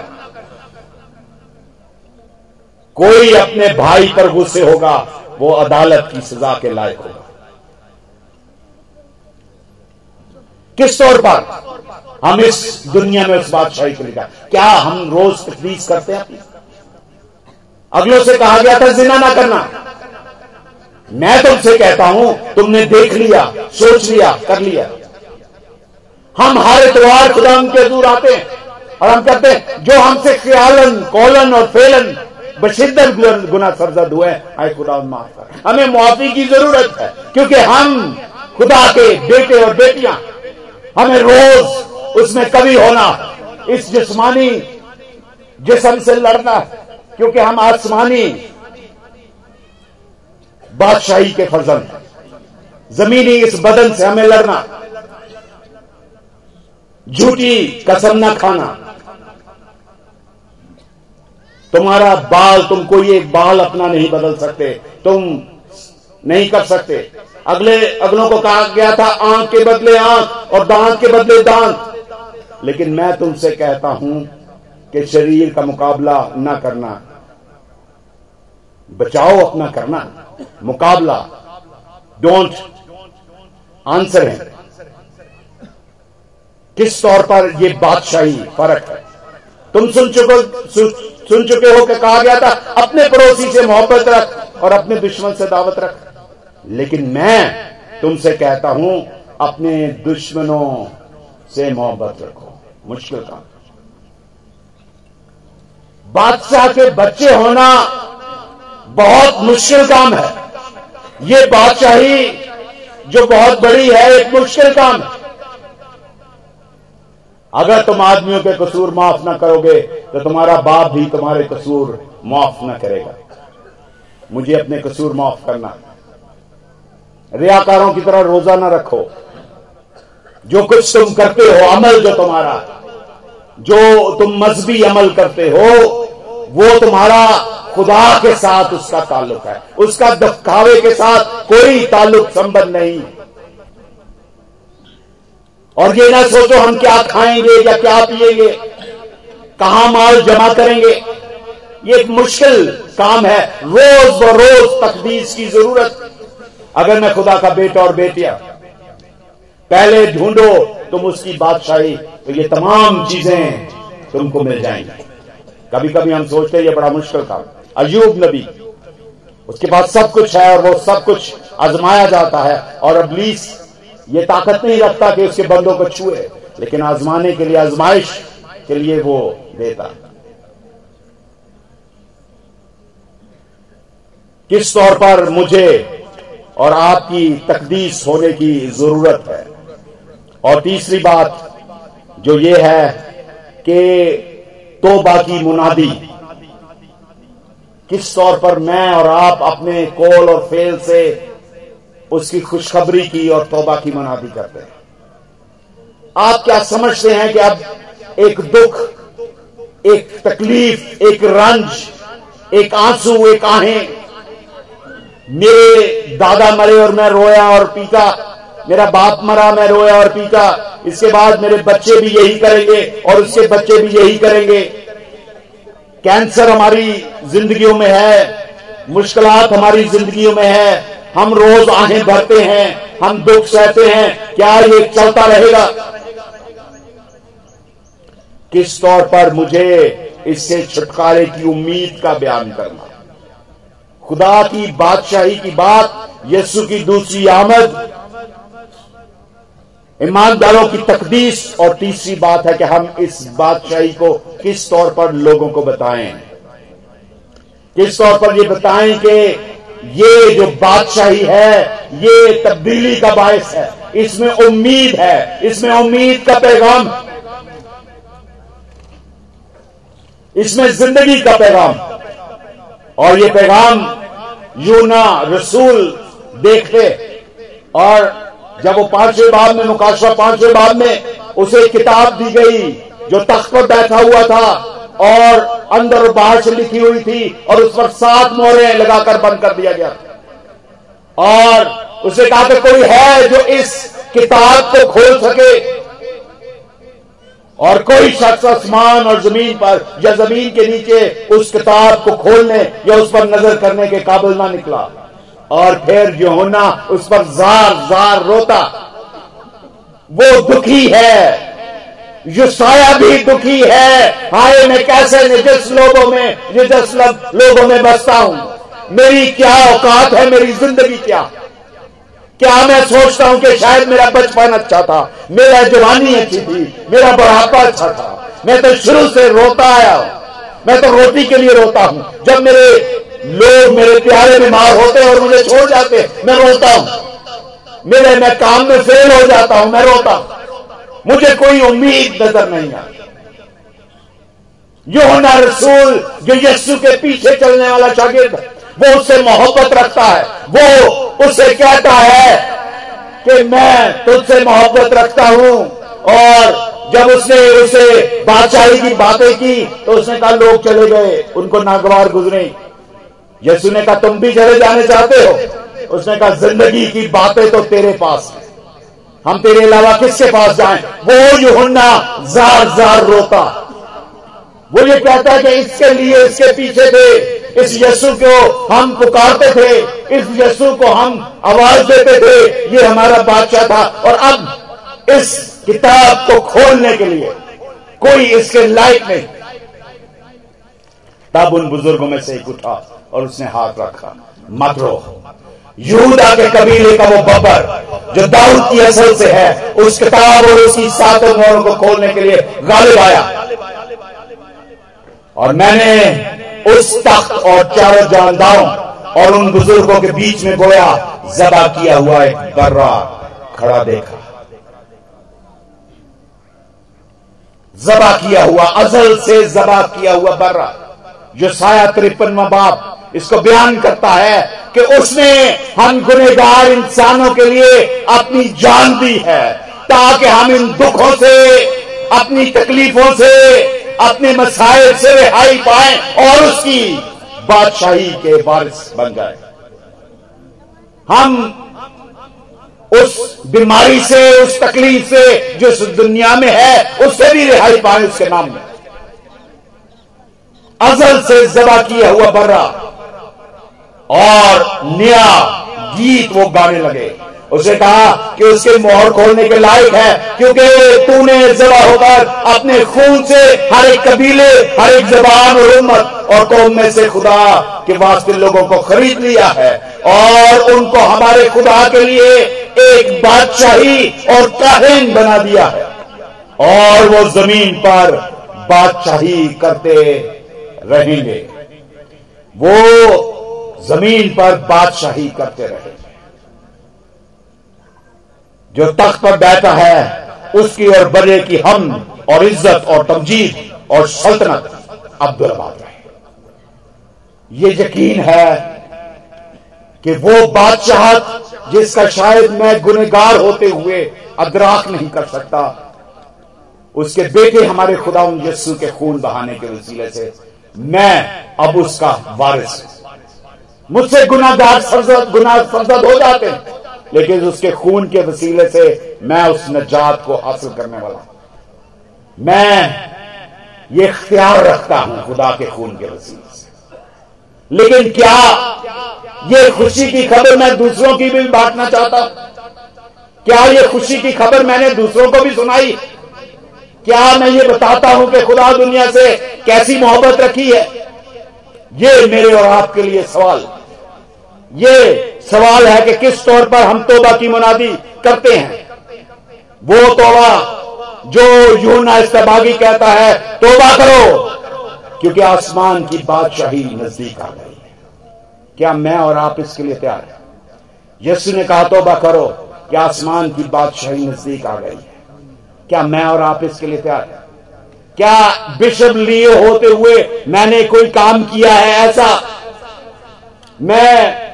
S2: कोई अपने भाई पर गुस्से होगा, वो अदालत की सजा के लायक होगा। किस तौर पर? हम इस दुनिया में उस बादशाही को लिखा क्या हम रोज तकलीफ़ करते हैं? अगलों से कहा गया था जिना ना करना। मैं तुमसे कहता हूँ, तुमने देख लिया, सोच लिया, कर लिया। हम हर इतवार खुदा के दूर आते हैं और हम कहते हैं, जो हमसे ख्यालन कौलन और फेलन, बशिद्दत गुना सरजद हुए आए खुदा माफ़ कर। हमें मुआफी की ज़रूरत है, क्योंकि हम खुदा के बेटे और बेटियाँ हमें रोज उसमें कभी होना, इस जिस्मानी जिसम से लड़ना, क्योंकि हम आसमानी बादशाही के फजल जमीनी इस बदन से हमें लड़ना, झूठी कसम न खाना। तुम्हारा बाल तुम कोई एक बाल अपना नहीं बदल सकते, तुम नहीं कर सकते। अगले अगलों को कहा गया था, आँख के बदले आँख और दांत के बदले दांत। लेकिन मैं तुमसे कहता हूँ कि शरीर का मुकाबला ना करना, बचाओ अपना करना। मुकाबला डोंट आंसर है। किस तौर पर यह बादशाही फ़र्क है? तुम सुन चुको सुन चुके हो कि कहा गया था, अपने पड़ोसी से मोहब्बत रख और अपने दुश्मन से दावत रख। लेकिन मैं तुमसे कहता हूँ, अपने दुश्मनों से मोहब्बत रखो। मुश्किल काम। बादशाह के बच्चे होना बहुत मुश्किल काम है। ये बादशाही जो बहुत बड़ी है, एक मुश्किल काम है। अगर तुम आदमियों के कसूर माफ़ ना करोगे तो तुम्हारा बाप भी तुम्हारे कसूर माफ़ ना करेगा। मुझे अपने कसूर माफ़ करना रियाकारों की तरह रोजा ना रखो। जो कुछ तुम करते हो, अमल जो तुम्हारा, जो तुम मजहबी अमल करते हो, वो तुम्हारा खुदा के साथ उसका ताल्लुक है। उसका दफकावे के साथ कोई ताल्लुक संबंध नहीं। और ये ना सोचो हम क्या खाएँगे या क्या पिएँगे, कहाँ माल जमा करेंगे। ये एक मुश्किल काम है। रोज ब रोज तकदीस की ज़रूरत। अगर मैं खुदा का बेटा और बेटिया, पहले ढूंढो तुम उसकी बादशाही तो ये तमाम चीज़ें तुमको मिल जाएँगी। कभी कभी हम सोचते हैं, ये बड़ा मुश्किल काम। अयूब नबी, उसके पास सब कुछ है और वो सब कुछ आजमाया जाता है और अबलीस ये ताकत नहीं रखता कि उसके बंदों को छुए, लेकिन आजमाने के लिए, आजमाइश के लिए वो देता। किस तौर पर मुझे और आपकी तकदीस होने की ज़रूरत है। और तीसरी बात जो ये है कि तोबा की मुनादी। किस तौर पर मैं और आप अपने कोल और फेल से उसकी खुशखबरी की और तोबा की मुनादी करते हैं। आप क्या समझते हैं कि अब एक दुख, एक तकलीफ़, एक रंज, एक आँसू, एक आहें मेरे दादा मरे और मैं रोया और पीटा मेरा बाप मरा, मैं रोया और पीटा इसके बाद मेरे बच्चे भी यही करेंगे और उसके बच्चे भी यही करेंगे। कैंसर हमारी जिंदगियों में है, मुश्किलात हमारी जिंदगियों में है। हम रोज आहें भरते हैं, हम दुख सहते हैं। क्या ये चलता रहेगा? किस तौर पर मुझे इससे छुटकारे की उम्मीद का बयान करना? खुदा की बादशाही की बात, यीशु की दूसरी आमद। ईमानदारों की तकदीस, और तीसरी बात है कि हम इस बादशाही को किस तौर पर लोगों को बताएँ। किस तौर पर ये बताएँ कि ये जो बादशाही है, ये तब्दीली का बायस है। इसमें उम्मीद है, इसमें उम्मीद का पैगाम। इसमें ज़िंदगी का पैगाम। और ये पैगाम यूना रसूल देखते और जब वो पाँचवें बाब में, मुकाशवा पाँचवें बाब में उसे किताब दी गई जो तख्त पर बैठा हुआ था और अंदर बाहर से लिखी हुई थी और उस पर सात मोहरें लगाकर बंद कर दिया गया और उसे कहा कि कोई है जो इस किताब को खोल सके और कोई शख्स आसमान और ज़मीन पर या ज़मीन के नीचे उस किताब को खोलने या उस पर नज़र करने के काबिल ना निकला। और फिर योना उस पर जार जार रोता। वो दुखी है। युसाया भी दुखी है। हाय, मैं कैसे निजस लोगों में, निजस लोगों में बसता हूँ? मेरी क्या औकात है? मेरी ज़िंदगी क्या? क्या मैं सोचता हूँ कि शायद मेरा बचपन अच्छा था, मेरा जवानी अच्छी थी, मेरा बढ़ापा अच्छा था। मैं तो शुरू से रोता आया मैं तो रोटी के लिए रोता हूँ। जब मेरे लोग मेरे प्यारे बीमार होते हैं और मुझे छोड़ जाते मैं रोता हूँ। मेरे, मैं काम में फेल हो जाता हूँ, मैं रोता हूँ। मुझे कोई उम्मीद नज़र नहीं आती योना रसूल जो यस्सु के पीछे चलने वाला शागिर्द वो उससे मोहब्बत रखता है। वो उससे कहता है कि मैं तुझसे मोहब्बत रखता हूँ। और जब उसने उसे बादशाही की बातें की तो उसने कहा, लोग चले गए, उनको नागवार गुजरे। यसु ने कहा, तुम भी चले जाने चाहते हो? उसने कहा, ज़िंदगी की बातें तो तेरे पास है। हम तेरे अलावा किसके पास जाएँ? वो यूहन्ना जार जार रोता। वो ये कहता है कि इसके लिए, इसके पीछे थे। इस यीशु को हम पुकारते थे। इस यीशु को हम आवाज़ देते थे। ये हमारा बादशाह था। और अब इस किताब को खोलने के लिए कोई इसके लायक नहीं। तब उन बुज़ुर्गों में से एक उठा और उसने हाथ रखा। मत रो। यूदा के कबीले का वो बबर जो दाऊद की असल से है, उस किताब और उसकी सातों मोड़ों को खोलने के लिए गालिब आया। और मैंने उस तख्त और चारों जानदारों और उन बुज़ुर्गों के बीच में गोया जबा किया हुआ एक बर्रा खड़ा देखा। जबा किया हुआ, अजल से जबा किया हुआ बर्रा, जो साया तिरपनवा बाप इसको बयान करता है कि उसने हम गुनेगार इंसानों के लिए अपनी जान दी है, ताकि हम इन दुखों से, अपनी तकलीफों से अपने मसाइल से रिहाई पाए और उसकी बादशाही के वारिस बन जाए। हम उस बीमारी से, उस तकलीफ़ से जो इस दुनिया में है, उससे भी रिहाई पाए उसके नाम में। अजल से जबा किया हुआ बर्रा और नया गीत वो गाने लगे। उसे कहा कि उसके मोहर खोलने के लायक है, क्योंकि तूने जबा होकर अपने खून से हर एक कबीले, हर एक जबान और उम्मत और कौम में से खुदा के वास्ते लोगों को खरीद लिया है। और उनको हमारे खुदा के लिए एक बादशाही और काहिन बना दिया है। और वो ज़मीन पर बादशाही करते रहेंगे। वो ज़मीन पर बादशाही करते रहे जो तख्त पर बैठा है, उसकी और बड़े की हम और इज़्ज़त और तमजीद और सल्तनत अब्दुलबाद रहे ये यकीन है कि वो बादशाह जिसका शायद मैं गुनेगार होते हुए अदराक नहीं कर सकता, उसके बेटे हमारे खुदा यस्सु के खून बहाने के वसीले से मैं अब उसका वारिस मुझसे गुनागार गुनाह सरजद हो जाते हैं। लेकिन उसके खून के वसीले से मैं उस नजात को हासिल करने वाला मैं ये ख्याल रखता हूँ खुदा के खून के वसीले से। लेकिन क्या ये खुशी की खबर मैं दूसरों की भी बांटना चाहता हूँ? क्या ये खुशी की खबर मैंने दूसरों को भी सुनाई? क्या मैं ये बताता हूँ कि खुदा दुनिया से कैसी मोहब्बत रखी है? ये मेरे और आपके लिए सवाल ये सवाल है कि किस तौर पर हम तोबा की मुनादी करते हैं? वो तोबा जो यूना इस्तबागी कहता है, तोबा करो। क्योंकि आसमान की बादशाही नज़दीक आ गई है। क्या मैं और आप इसके लिए तैयार हैं? यस्सु ने कहा, तोबा करो कि आसमान की बादशाही नज़दीक आ गई है। क्या मैं और आप इसके लिए तैयार हैं? क्या बिशप लिए होते हुए मैंने कोई काम किया है ऐसा? मैं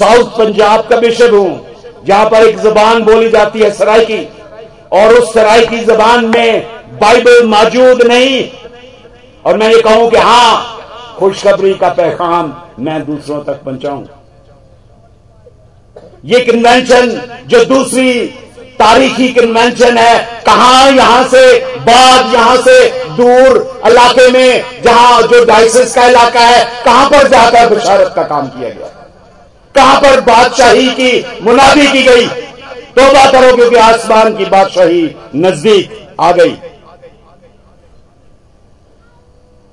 S2: साउथ पंजाब का बिशप हूँ, जहाँ पर एक जबान बोली जाती है सराय की, और उस सराय की जबान में बाइबल मौजूद नहीं। और मैं ये कहूँ कि हाँ, खुशखबरी का पैगाम मैं दूसरों तक पहुंचाऊं। ये कन्वेंशन जो दूसरी तारीखी कन्वेंशन है, कहाँ यहाँ से, बाद यहाँ से, दूर इलाके में, जहाँ जो डाइसिस का इलाका है, कहाँ पर जाकर बिशारत का काम किया गया? कहाँ पर बादशाही की मुनादी की गई? तोबा करो क्योंकि आसमान की बादशाही नज़दीक आ गई।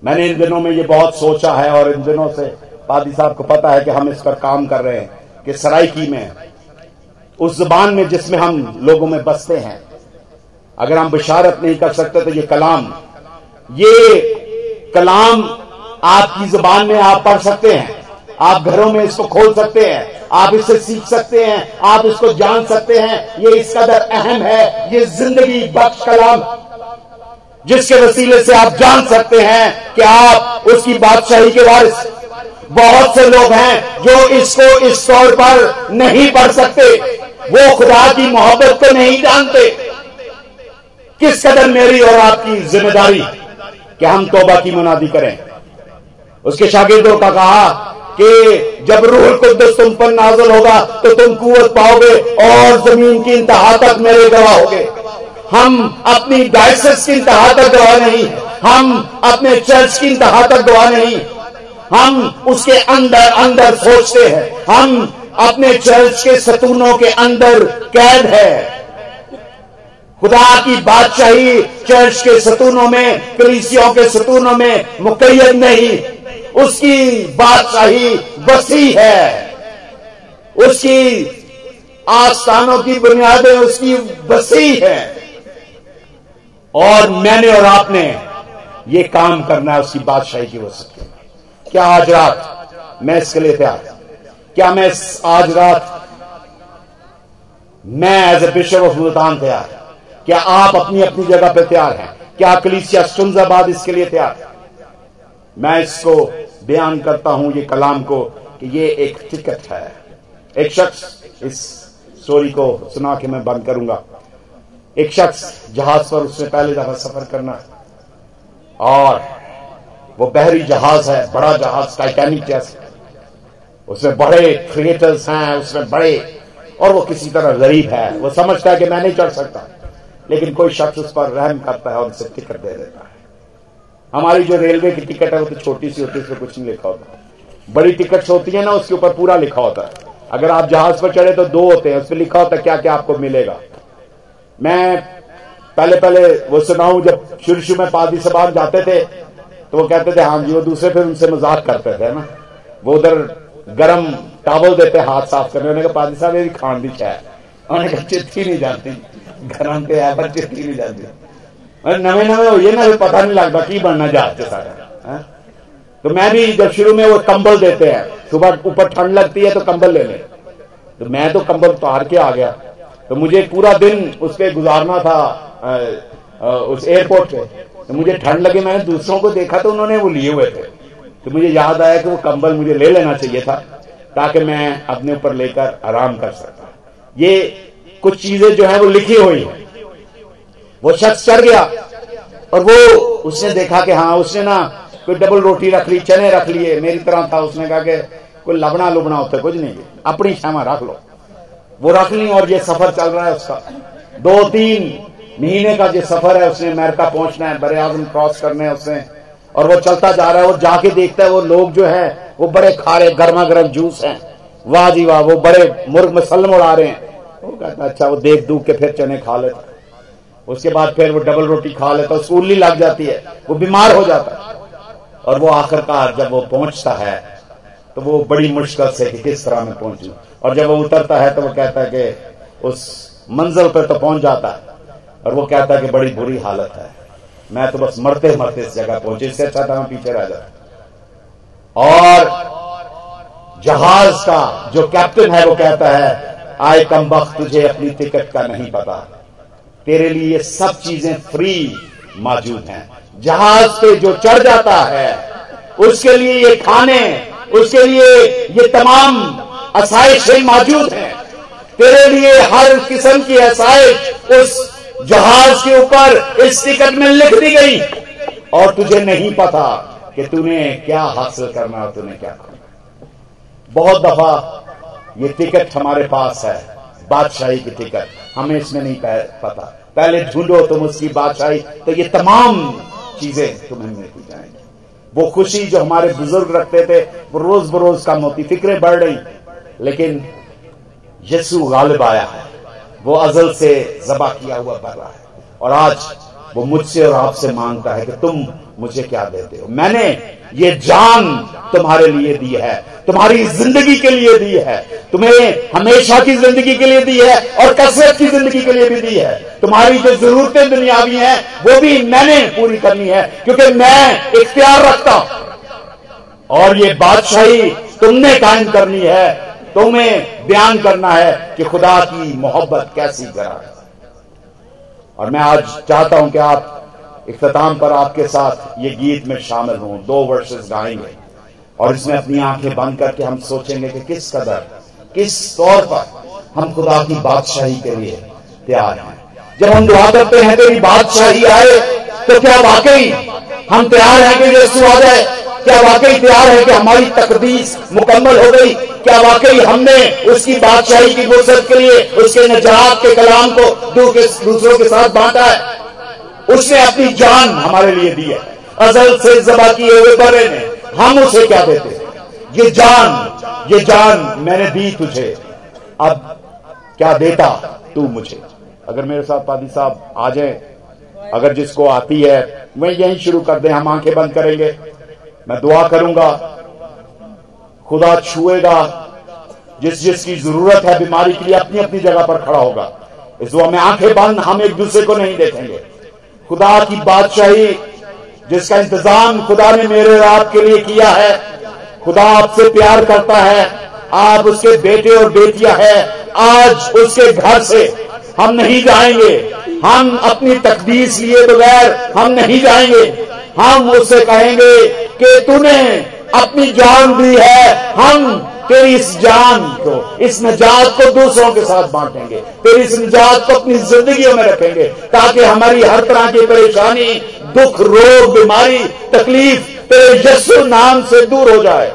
S2: मैंने इन दिनों में ये बहुत सोचा है और इन दिनों से पादी साहब को पता है कि हम इस पर काम कर रहे हैं, कि सराइकी में, उस ज़ुबान में जिसमें हम लोगों में बसते हैं। अगर हम बिशारत नहीं कर सकते तो ये कलाम ये कलाम आपकी ज़ुबान में आप पढ़ सकते हैं। आप घरों में इसको खोल सकते हैं, आप इससे सीख सकते हैं, आप इसको जान सकते हैं। ये इस कदर अहम है, ये ज़िंदगी बख्श कलाम, जिसके वसीले से आप जान सकते हैं कि आप उसकी बादशाही के वारिस। बहुत से लोग हैं जो इसको इस तौर पर नहीं पढ़ सकते। वो खुदा की मोहब्बत को नहीं जानते। किस कदर मेरी और आपकी ज़िम्मेदारी कि हम तोबा की मुनादी करें। उसके शागिर्दों का कहा कि जब रूह कुद्दस तुम पर नाजल होगा तो तुम कुवत पाओगे और ज़मीन की इंतहा तक मेरे गवाह होगे। हम अपनी डायसेस की इंतहा तक गवाह नहीं, हम अपने चर्च की इंतहा तक गवाह नहीं। हम उसके अंदर अंदर सोचते हैं, हम अपने चर्च के सतूनों के अंदर कैद है। खुदा की बादशाही चर्च के सतूनों में, कलीसियों के सतूनों में मुकैद नहीं। उसकी बादशाही बसी है। उसकी आस्थानों की बुनियादें उसकी बसी है। और मैंने और आपने ये काम करना है, उसकी बादशाही की वजह क्या आज रात मैं इसके लिए तैयार क्या मैं आज रात मैं as a bishop of Multan तैयार क्या आप अपनी अपनी जगह पर तैयार हैं? क्या कलीसिया सुंजाबाद इसके लिए तैयार मैं इसको बयान करता हूँ ये कलाम को कि ये एक टिकट है। एक शख्स इस स्टोरी को सुना के मैं बंद करूँगा। एक शख्स जहाज़ पर उसने पहले दफ़ा सफ़र करना है और वो बहरी जहाज़ है, बड़ा जहाज़ टाइटैनिक जैसे। उसमें बड़े क्रिएटर्स हैं, उसमें बड़े, और वो किसी तरह गरीब है। वो समझता है कि मैं नहीं चढ़ सकता। लेकिन कोई शख्स उस पर रहम करता है और उसे टिकट दे देता है। हमारी जो रेलवे की टिकट है वो तो छोटी सी होती है, उसमें कुछ नहीं लिखा होता। बड़ी टिकट होती है ना, उसके ऊपर पूरा लिखा होता है। अगर आप जहाज़ पर चढ़े तो दो होते हैं उसमें लिखा होता है क्या क्या आपको मिलेगा। मैं पहले पहले वो सुनाऊ, जब शुरू शुरू में पादी सबान जाते थे तो वो कहते थे हाँ जी, वो दूसरे फिर उनसे मज़ाक करते थे ना। वो उधर गरम टावल देते, हाथ साफ़ करने, उन्होंने कहा पादी साहब ये खान दी चाय। उन्होंने कहा, चिट्ठी नहीं जाती गरम पे है पर चिट्ठी नहीं जाती नवे नवे हो ये ना पता नहीं लगता की बनना जाते सारा तो मैं भी जब शुरू में वो कंबल देते हैं सुबह ऊपर ठंड लगती है तो कंबल ले ले। तो मैं तो कंबल उतार के आ गया। तो मुझे पूरा दिन उस पर गुजारना था आ, आ, उस एयरपोर्ट पे। तो मुझे ठंड लगी मैंने दूसरों को देखा तो उन्होंने वो लिए हुए थे। तो मुझे याद आया कि वो कंबल मुझे ले लेना चाहिए था ताकि मैं अपने ऊपर लेकर आराम कर सकता। ये कुछ चीज़ें जो है वो लिखी हुई है। वो शख्स चढ़ गया। और वो उसने देखा कि हाँ उसने ना कोई डबल रोटी रख ली, चने रख लिए, मेरी तरह था। उसने कहा कि कोई लबना लुबना होता कुछ नहीं। अपनी क्षमा रख लो। वो रख ली और ये सफ़र चल रहा है उसका। दो तीन महीने का जो सफ़र है, उसने अमेरिका पहुँचना है, बड़े आज़म क्रॉस करने हैं उसने। और वो चलता जा रहा है, वो जाके देखता है, वो लोग जो है, वो बड़े खारे गर्मा गर्म जूस हैं। वाह जी वाह, वो बड़े मुर्ग मसलम उड़ा रहे हैं। वो कहता अच्छा वो देख दूख के फिर चने खा लेता उसके बाद फिर वो डबल रोटी खा लेता उसको उल्ली लग जाती है, वो बीमार हो जाता है। और वो आखिरकार जब वो पहुँचता है तो वो बड़ी मुश्किल से कि किस तरह में पहुंचू। और जब वो उतरता है तो वो कहता है कि उस मंजिल पर तो पहुँच जाता है। और वो कहता है कि बड़ी बुरी हालत है। मैं तो बस मरते मरते इस जगह पहुँचे, इससे अच्छा था मैं पीछे रह जाता और जहाज़ का जो कैप्टन है, वो कहता है, आए कम वक्त, तुझे अपनी टिकट का नहीं पता। तेरे लिए ये सब चीज़ें फ्री मौजूद हैं। जहाज़ पे जो चढ़ जाता है, उसके लिए ये खाने, उसके लिए ये तमाम आसाइशें मौजूद हैं। तेरे लिए हर किस्म की आसाइश उस जहाज़ के ऊपर इस टिकट में लिख दी गई। और तुझे नहीं पता कि तूने क्या हासिल करना और तूने क्या करना। बहुत दफ़ा ये टिकट हमारे पास है। बादशाही की टिकट हमें इसमें नहीं पता। पहले ढूंढो तुम उसकी बादशाही तो ये तमाम चीज़ें तुम्हें मिलती जाएँगी। वो खुशी जो हमारे बुज़ुर्ग रखते थे, वो रोज बरोज कम होती, फिक्रें बढ़ रही। लेकिन यसु गालिब आया। है वो अजल से जबा किया हुआ बढ़ रहा है। और आज वो मुझसे और आपसे माँगता है कि तुम मुझे क्या देते हो? मैंने ये जान तुम्हारे लिए दी है। तुम्हारी ज़िंदगी के लिए दी है। तुम्हें हमेशा की ज़िंदगी के लिए दी है और कसरत की ज़िंदगी के लिए भी दी है। तुम्हारी जो जरूरतें दुनियावी हैं, वो भी मैंने पूरी करनी है, क्योंकि मैं इख्तियार रखता हूँ। और ये बादशाही तुमने कायम करनी है। तुम्हें बयान करना है कि खुदा की मोहब्बत कैसी करा है। और मैं आज चाहता हूँ कि आप इख्ताम पर आपके साथ ये गीत में शामिल हूँ, दो वर्सेस गाएँगे। और इसमें अपनी आँखें बंद करके हम सोचेंगे कि किस कदर, किस तौर पर हम खुदा की बादशाही के लिए तैयार हैं। जब हम दुआ करते हैं, तेरी बादशाही आए तो क्या वाकई हम तैयार हैं कि यीशु आ जाए? क्या वाकई तैयार है कि हमारी तकदीस मुकम्मल हो गई? क्या वाकई हमने उसकी बादशाही की फुर्सत के लिए, उसके नजात के कलाम को दूसरों के साथ बांटा है? उसने अपनी जान हमारे लिए दी है। अजल से जबा किए हुए बड़े ने हम उसे क्या देते? ये जान ये जान मैंने दी तुझे। अब क्या देता तू मुझे? अगर मेरे साथ पादी साहब आ जाए, अगर जिसको आती है, वह यही शुरू कर दे, हम आँखें बंद करेंगे। मैं दुआ करूँगा, खुदा छुएगा, जिस जिसकी ज़रूरत है बीमारी के लिए अपनी अपनी जगह पर खड़ा होगा। इस दुआ में आँखें बंद, हम एक दूसरे को नहीं देखेंगे। खुदा की बादशाही, जिसका इंतज़ाम खुदा ने मेरे और आपके लिए किया है, खुदा आपसे प्यार करता है, आप उसके बेटे और बेटियाँ हैं, आज उसके घर से हम नहीं जाएँगे। हम अपनी तकदीस लिए बगैर हम नहीं जाएँगे। हम उससे कहेंगे कि तूने अपनी जान दी है। हम तेरी इस जान को, इस निजात को दूसरों के साथ बांटेंगे तेरी इस निजात को अपनी ज़िंदगी में रखेंगे, ताकि हमारी हर तरह की परेशानी, दुख, रोग, बीमारी, तकलीफ़ तेरे यस्सु नाम से दूर हो जाए।